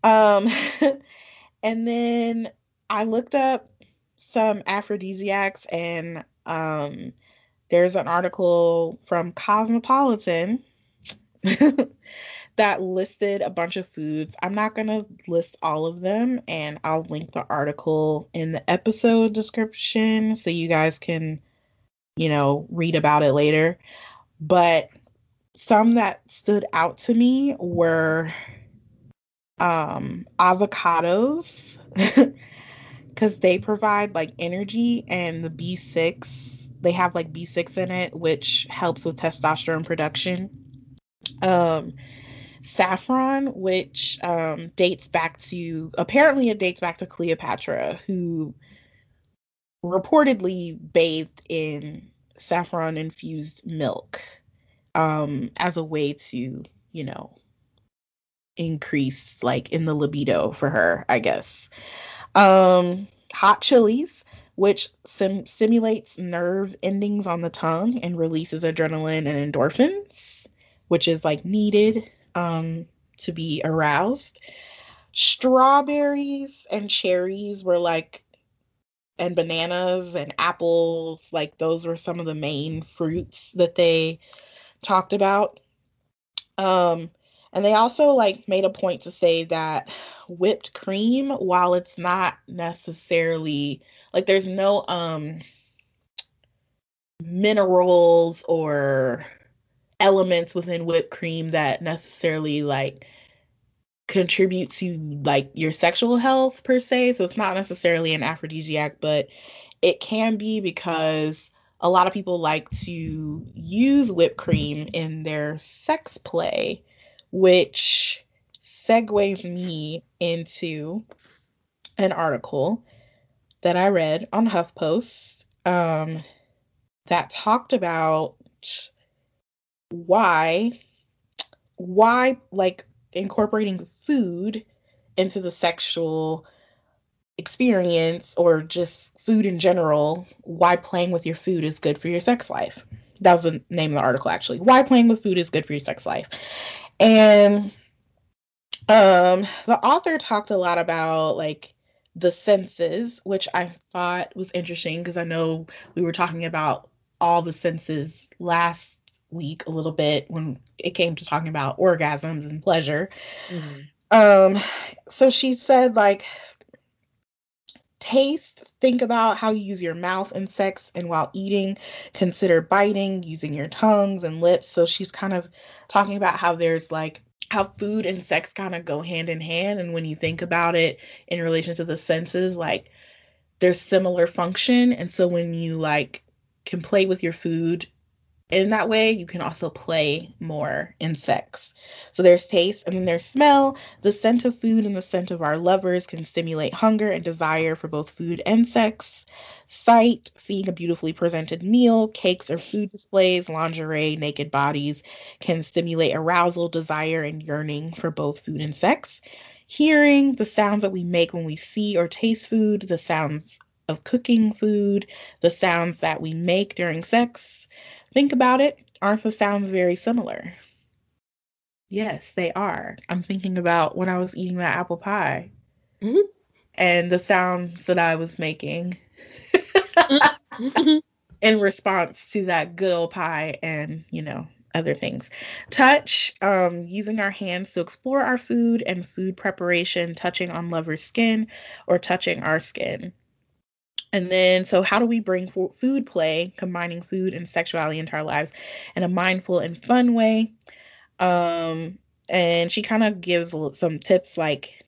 Speaker 3: Um, [LAUGHS] and then I looked up some aphrodisiacs and um, there's an article from Cosmopolitan [LAUGHS] that listed a bunch of foods. I'm not going to list all of them, and I'll link the article in the episode description so you guys can, you know, read about it later. But some that stood out to me were um, avocados [LAUGHS] because they provide like energy and the B6, they have like B6 in it, which helps with testosterone production. Um, saffron, which um, dates back to apparently it dates back to Cleopatra, who reportedly bathed in saffron infused milk um, as a way to, you know, increase like in the libido for her, I guess. Um, hot chilies, which sim- stimulates nerve endings on the tongue and releases adrenaline and endorphins, which is like needed um, to be aroused. Strawberries and cherries were like, and bananas and apples, like those were some of the main fruits that they talked about. Um, and they also like made a point to say that whipped cream, while it's not necessarily like there's no um minerals or elements within whipped cream that necessarily like contribute to like your sexual health per se. So it's not necessarily an aphrodisiac, but it can be because a lot of people like to use whipped cream in their sex play, which segues me into an article that I read on HuffPost um, that talked about why why like incorporating food into the sexual experience or just food in general why playing with your food is good for your sex life? That was the name of the article actually. Why playing with food is good for your sex life. And um the author talked a lot about like the senses which i thought was interesting because i know we were talking about all the senses last week a little bit when it came to talking about orgasms and pleasure. Mm-hmm. Um, so she said, like, taste, think about how you use your mouth in sex and while eating, consider biting, using your tongues and lips. So she's kind of talking about how there's like how food and sex kind of go hand in hand. And when you think about it in relation to the senses, like there's similar function. And so when you like can play with your food in that way, you can also play more in sex. So there's taste and then there's smell. The scent of food and the scent of our lovers can stimulate hunger and desire for both food and sex. Sight, seeing a beautifully presented meal, cakes or food displays, lingerie, naked bodies can stimulate arousal, desire, and yearning for both food and sex. Hearing, the sounds that we make when we see or taste food, the sounds of cooking food, the sounds that we make during sex Think about it. Aren't the sounds very similar? Yes, they are. I'm thinking about when I was eating that apple pie mm-hmm. and the sounds that I was making [LAUGHS] in response to that good old pie and, you know, other things. Touch, um, using our hands to explore our food and food preparation, touching on lover's skin or touching our skin. And then, so how do we bring food play, combining food and sexuality into our lives in a mindful and fun way? Um, and she kind of gives some tips like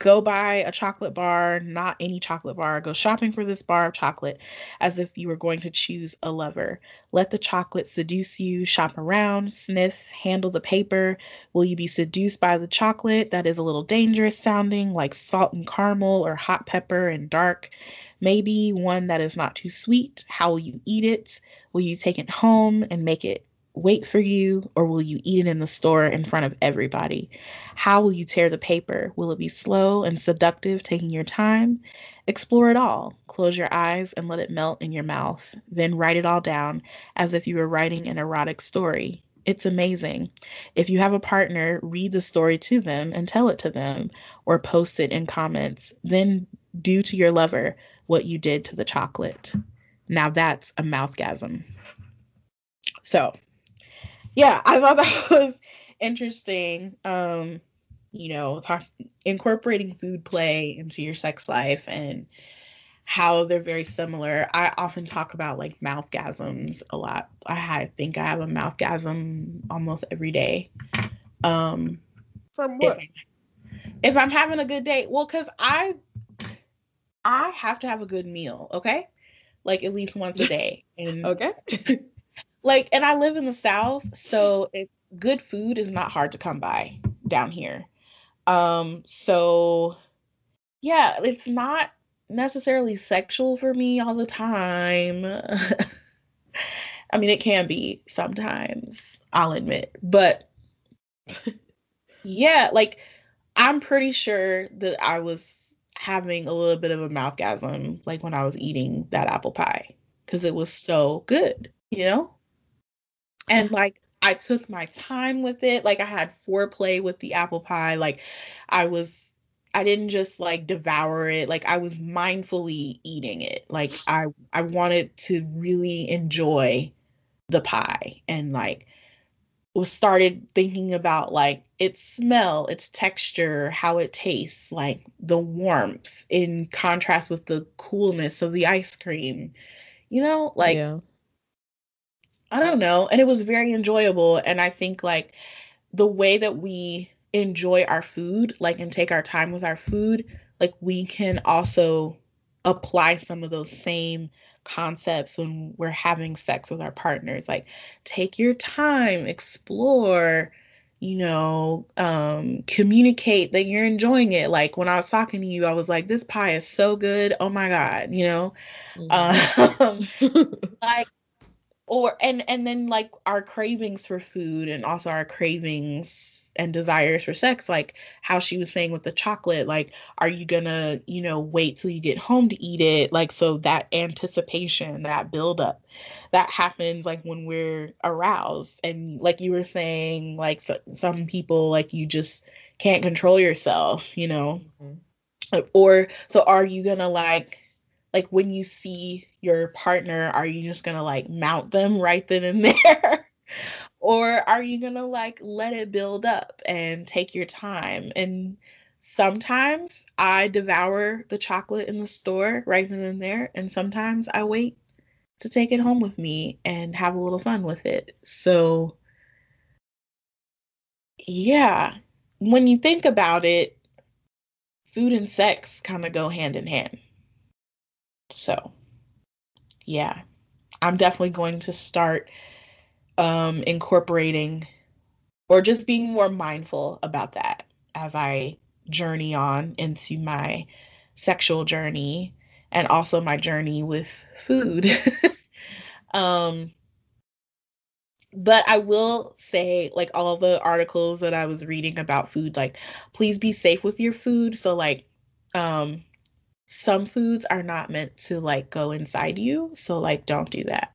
Speaker 3: go buy a chocolate bar, not any chocolate bar. Go shopping for this bar of chocolate as if you were going to choose a lover. Let the chocolate seduce you. Shop around, sniff, handle the paper. Will you be seduced by the chocolate that is a little dangerous sounding, like salt and caramel or hot pepper and dark? Maybe one that is not too sweet. How will you eat it? Will you take it home and make it wait for you, or will you eat it in the store in front of everybody? How will you tear the paper? Will it be slow and seductive, taking your time? Explore it all. Close your eyes and let it melt in your mouth. Then write it all down as if you were writing an erotic story. It's amazing. If you have a partner, read the story to them and tell it to them, or post it in comments. Then do to your lover what you did to the chocolate. Now that's a mouthgasm. So, yeah, I thought [LAUGHS] that was interesting. Um, you know, talk incorporating food play into your sex life and how they're very similar. I often talk about like mouthgasms a lot. I think I have a mouthgasm almost every day. Um,
Speaker 2: From what?
Speaker 3: If, if I'm having a good day, well, cause I I have to have a good meal, okay? Like at least once a day. And [LAUGHS]
Speaker 2: okay. [LAUGHS]
Speaker 3: like, and I live in the South, so it, good food is not hard to come by down here. Um, so yeah, it's not necessarily sexual for me all the time. [LAUGHS] I mean, it can be sometimes, I'll admit. But yeah, like I'm pretty sure that I was having a little bit of a mouthgasm like when I was eating that apple pie because it was so good, you know? And like I took my time with it. Like I had foreplay with the apple pie. Like I was I didn't just like devour it. Like I was mindfully eating it. Like I I wanted to really enjoy the pie and like was started thinking about like its smell, its texture, how it tastes, like the warmth in contrast with the coolness of the ice cream. You know, like yeah. I don't know, and it was very enjoyable and I think like the way that we enjoy our food, like and take our time with our food, like we can also apply some of those same concepts when we're having sex with our partners. Like take your time, explore, you know, um, communicate that you're enjoying it. Like when I was talking to you, I was like, this pie is so good. Oh my God, you know? Mm-hmm. Um, [LAUGHS] like or and and then like our cravings for food and also our cravings and desires for sex like how she was saying with the chocolate like are you gonna you know wait till you get home to eat it? Like so that anticipation that buildup that happens like when we're aroused. And like you were saying like so, some people like you just can't control yourself you know? Mm-hmm. or so are you gonna like like when you see your partner are you just gonna like mount them right then and [LAUGHS] there? Or are you to like let it build up and take your time? And sometimes i devour the chocolate in the store right then and there and sometimes i wait to take it home with me and have a little fun with it. So yeah when you think about it food and sex kind of go hand in hand so yeah i'm definitely going to start um, incorporating or just being more mindful about that as I journey on into my sexual journey and also my journey with food. [LAUGHS] um, but I will say, like, all the articles that I was reading about food, like, please be safe with your food. So, like, um, some foods are not meant to like go inside you. So, like, don't do that.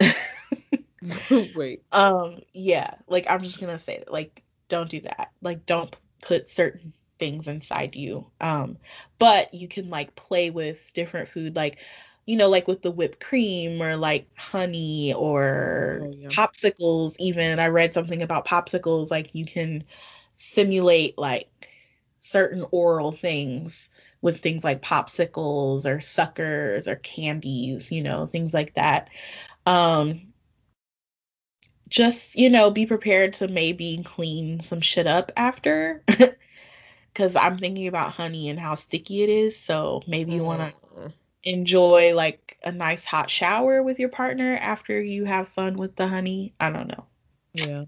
Speaker 3: [LAUGHS]
Speaker 2: Wait.
Speaker 3: Um, yeah, like I'm just gonna say like don't do that. Like don't put certain things inside you. Um, but you can like play with different food, like you know, like with the whipped cream or like honey or oh, yeah. popsicles. Even I read something about popsicles, like you can simulate like certain oral things with things like popsicles or suckers or candies, you know, things like that. Um, just you know be prepared to maybe clean some shit up after [LAUGHS] because i'm thinking about honey and how sticky it is. So maybe you want to mm. enjoy like a nice hot shower with your partner after you have fun with the honey. I don't know.
Speaker 2: Yeah.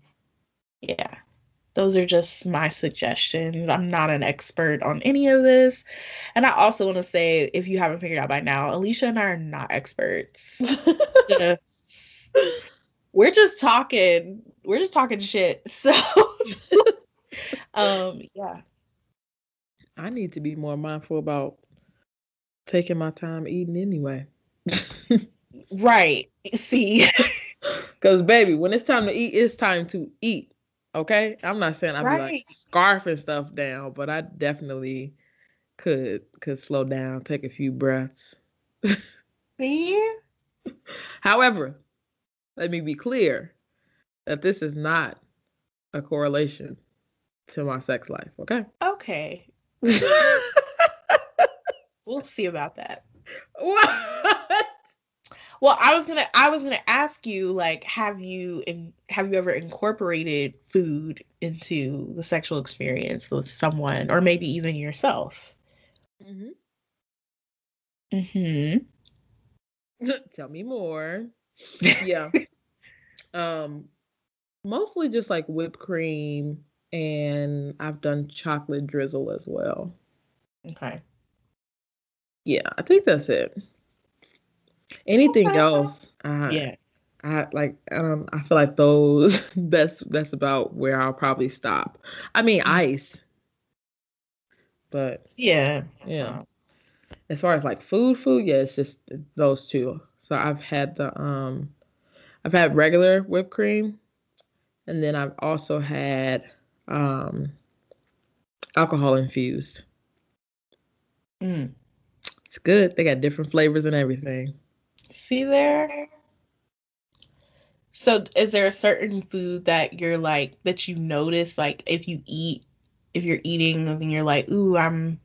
Speaker 3: Yeah those are just my suggestions. I'm not an expert on any of this. And i also want to say if you haven't figured out by now alicia and i are not experts. [LAUGHS] Just we're just talking we're just talking shit so. [LAUGHS] Um yeah.
Speaker 2: I need to be more mindful about taking my time eating anyway.
Speaker 3: Right. See. [LAUGHS]
Speaker 2: Because baby when it's time to eat it's time to eat okay i'm not saying i'm right. like scarfing stuff down but i definitely could could slow down take a few breaths [LAUGHS]
Speaker 3: see
Speaker 2: however let me be clear that this is not a correlation to my sex life. Okay.
Speaker 3: Okay. [LAUGHS] we'll see about that.
Speaker 2: What? [LAUGHS]
Speaker 3: Well, I was gonna I was gonna ask you like, have you in, have you ever incorporated food into the sexual experience with someone, or maybe even yourself?
Speaker 2: hmm
Speaker 3: Mm-hmm. [LAUGHS]
Speaker 2: Tell me more. [LAUGHS] Yeah. um, mostly just like whipped cream, and I've done chocolate drizzle as well.
Speaker 3: Okay.
Speaker 2: Yeah, I think that's it. Anything else? Uh,
Speaker 3: Yeah.
Speaker 2: I like um I feel like those [LAUGHS] that's that's about where I'll probably stop. I mean ice. But
Speaker 3: Yeah.
Speaker 2: yeah. As far as like food food, yeah, it's just those two. So I've had the um I've had regular whipped cream and then I've also had um alcohol infused.
Speaker 3: Mm.
Speaker 2: It's good. They got different flavors and everything.
Speaker 3: See there. So, is there a certain food that you're like that you notice, like if you eat, if you're eating and you're like, ooh, I'm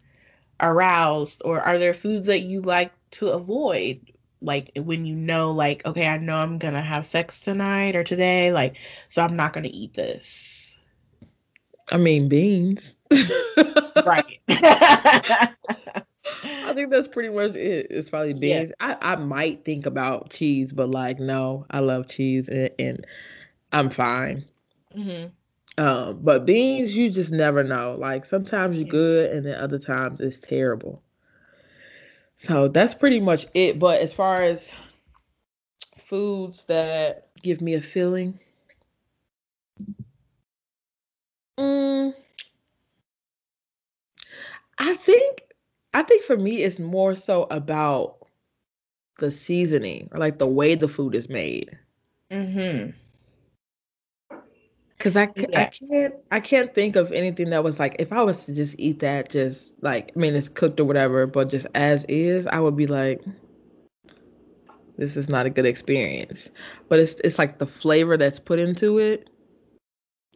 Speaker 3: aroused, or are there foods that you like to avoid? Like when you know, like, okay, I know I'm gonna have sex tonight or today, like, so I'm not gonna eat this.
Speaker 2: I mean beans. [LAUGHS]
Speaker 3: Right. [LAUGHS]
Speaker 2: I think that's pretty much it. It's probably
Speaker 3: Yeah.
Speaker 2: beans. I, I might think about cheese, but like no, I love cheese and, and I'm fine.
Speaker 3: hmm
Speaker 2: Um, but beans, you just never know. Like sometimes you're good, and then other times it's terrible. So that's pretty much it. But as far as foods that give me a feeling, mm, I think I think for me it's more so about the seasoning or like the way the food is made.
Speaker 3: hmm
Speaker 2: Cause I, ca- I can't I can't think of anything that was like if I was to just eat that just like I mean it's cooked or whatever, but just as is, I would be like, this is not a good experience. But it's it's like the flavor that's put into it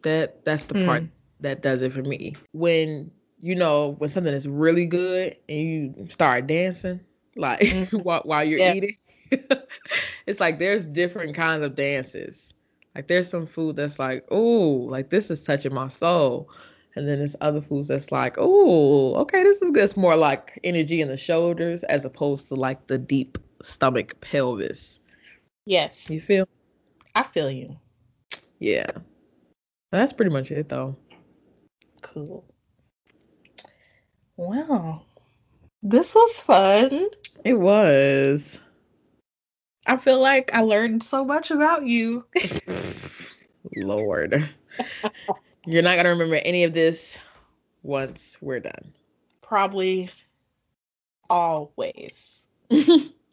Speaker 2: that that's the part
Speaker 3: Mm.
Speaker 2: that does it for me. When you know when something is really good and you start dancing like
Speaker 3: Mhm. [LAUGHS]
Speaker 2: while while you're
Speaker 3: Yeah.
Speaker 2: eating, [LAUGHS] it's like there's different kinds of dances. Like there's some food that's like, oh, like this is touching my soul. And then there's other foods that's like, oh, okay, this is good. It's more like energy in the shoulders as opposed to like the deep stomach pelvis.
Speaker 3: Yes,
Speaker 2: You feel?
Speaker 3: I feel you.
Speaker 2: Yeah. That's pretty much it though.
Speaker 3: Cool. Well, this was fun.
Speaker 2: It was.
Speaker 3: I feel like I learned so much about you. [LAUGHS]
Speaker 2: Lord. You're not gonna remember any of this once we're done.
Speaker 3: Probably always,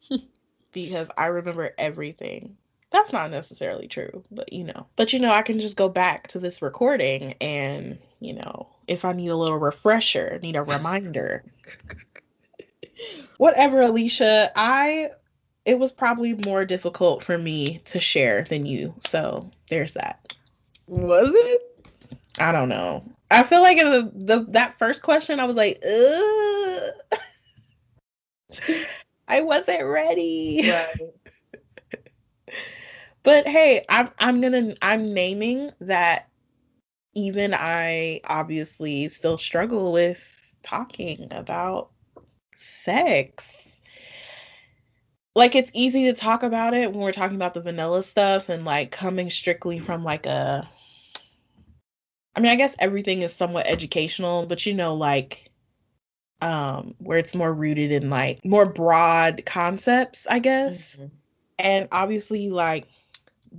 Speaker 3: [LAUGHS] because I remember everything. That's not necessarily true, but you know. But you know, I can just go back to this recording and, you know, if I need a little refresher, need a reminder. [LAUGHS] Whatever, Alicia, I it was probably more difficult for me to share than you. So, there's that.
Speaker 2: Was it?
Speaker 3: I don't know. I feel like in the, the that first question, I was like, Ugh. [LAUGHS] I wasn't ready. Right. [LAUGHS] But hey, I'm I'm gonna I'm naming that even I obviously still struggle with talking about sex. Like it's easy to talk about it when we're talking about the vanilla stuff and like coming strictly from like a I mean, I guess everything is somewhat educational, but you know, like um where it's more rooted in like more broad concepts, I guess.
Speaker 2: Mhm.
Speaker 3: And obviously like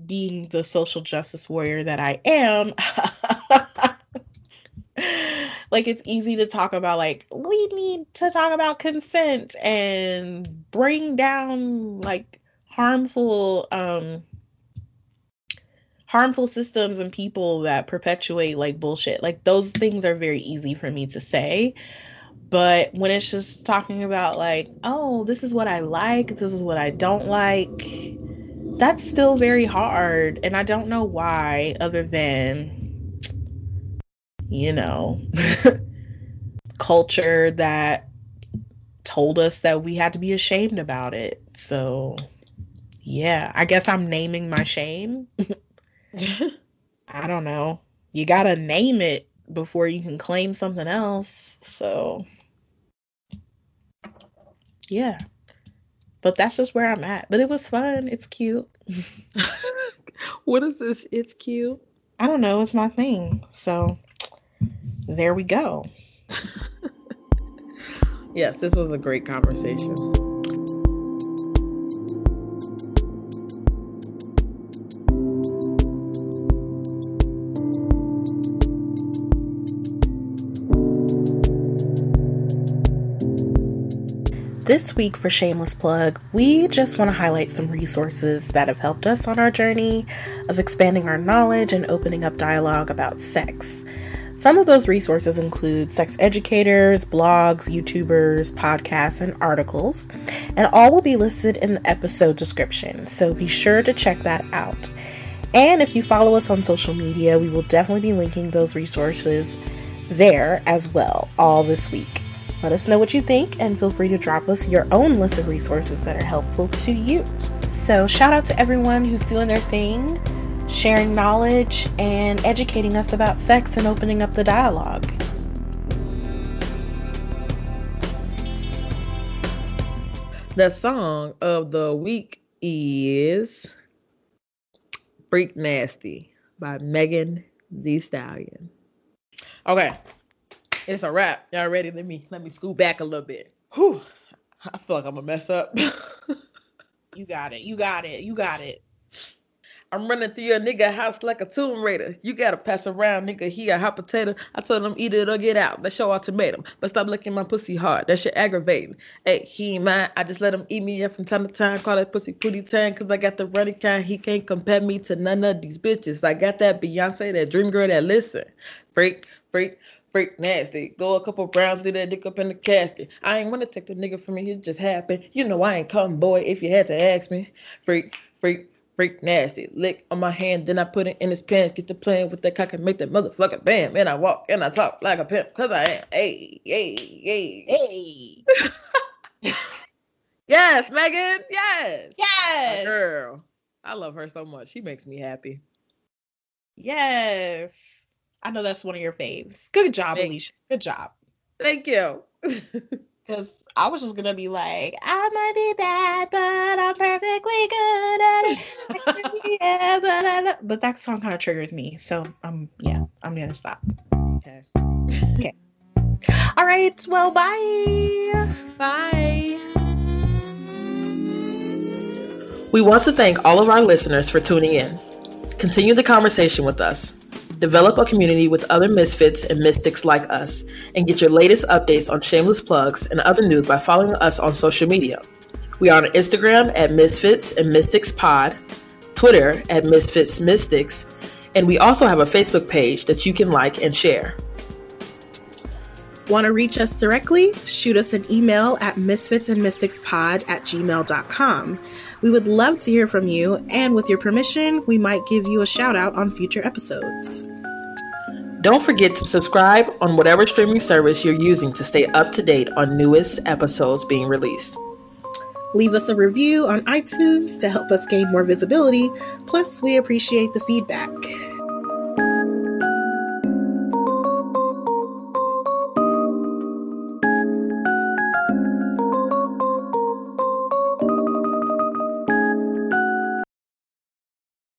Speaker 3: being the social justice warrior that I am, [LAUGHS] like it's easy to talk about like we need to talk about consent and bring down like harmful um harmful systems and people that perpetuate like bullshit. Like those things are very easy for me to say. But when it's just talking about like, oh, this is what I like, this is what I don't like, that's still very hard. And I don't know why, other than you know, [LAUGHS] culture that told us that we had to be ashamed about it. So, yeah, I guess I'm naming my shame. I don't know. You got to name it before you can claim something else. So, yeah. But that's just where I'm at. But it was fun. It's cute. [LAUGHS]
Speaker 2: what is this? It's cute.
Speaker 3: I don't know. It's my thing. So there we go. [LAUGHS]
Speaker 2: yes, this was a great conversation.
Speaker 3: This week for Shameless Plug, we just want to highlight some resources that have helped us on our journey of expanding our knowledge and opening up dialogue about sex. Some of those resources include sex educators, blogs, YouTubers, podcasts, and articles, and all will be listed in the episode description, so be sure to check that out. And if you follow us on social media, we will definitely be linking those resources there as well all this week. Let us know what you think and feel free to drop us your own list of resources that are helpful to you. So, shout out to everyone who's doing their thing, sharing knowledge, and educating us about sex and opening up the dialogue.
Speaker 2: The song of the week is Freak Nasty by Megan Thee Stallion. Okay, it's a wrap. Y'all ready? Let me let me scoot back a little bit. Whew. I feel like I'm gonna mess up. [LAUGHS]
Speaker 3: you got it. You got it. You got it.
Speaker 2: I'm running through your nigga house like a tomb raider. You gotta pass around, nigga. He a hot potato. I told him eat it or get out. Let's show ultimatum. But stop licking my pussy hard. That shit aggravating. Hey, he ain't mine. I just let him eat me up from time to time. Call that pussy pooty time. Cause I got the running kind. He can't compare me to none of these bitches. I got that Beyonce, that dream girl that listen. Freak, freak, freak nasty. Go a couple rounds, do that dick up in the casket. I ain't wanna take the nigga from me, it just happened. You know I ain't coming, boy, if you had to ask me. Freak, freak, freak nasty. Lick on my hand, then I put it in his pants. Get to playing with that cock and make that motherfucker bam. And I walk and I talk like a pimp, cause I am. Hey, hey, hey, hey. [LAUGHS] yes, Megan. Yes.
Speaker 3: Yes.
Speaker 2: My girl. I love her so much. She makes me happy.
Speaker 3: Yes. I know that's one of your faves. Good job,
Speaker 2: Thank-
Speaker 3: Alicia. Good job.
Speaker 2: Thank you. [LAUGHS]
Speaker 3: Because I was just gonna be like, I might be bad, but I'm perfectly good at it. [LAUGHS] yeah, but, I lo-" but that song kind of triggers me. So um, yeah, I'm gonna stop. Okay.
Speaker 2: okay.
Speaker 3: All right. Well, bye.
Speaker 2: Bye.
Speaker 1: We want to thank all of our listeners for tuning in. Continue the conversation with us. Develop a community with other misfits and mystics like us, and get your latest updates on shameless plugs and other news by following us on social media. We are on Instagram at Misfits and Mystics Pod, Twitter at Misfits Mystics, and we also have a Facebook page that you can like and share. Want to reach us directly? Shoot us an email at misfitsandmysticspod at gmail.com. We would love to hear from you, and with your permission, we might give you a shout out on future episodes. Don't forget to subscribe on whatever streaming service you're using to stay up to date on newest episodes being released. Leave us a review on iTunes to help us gain more visibility. Plus, we appreciate the feedback.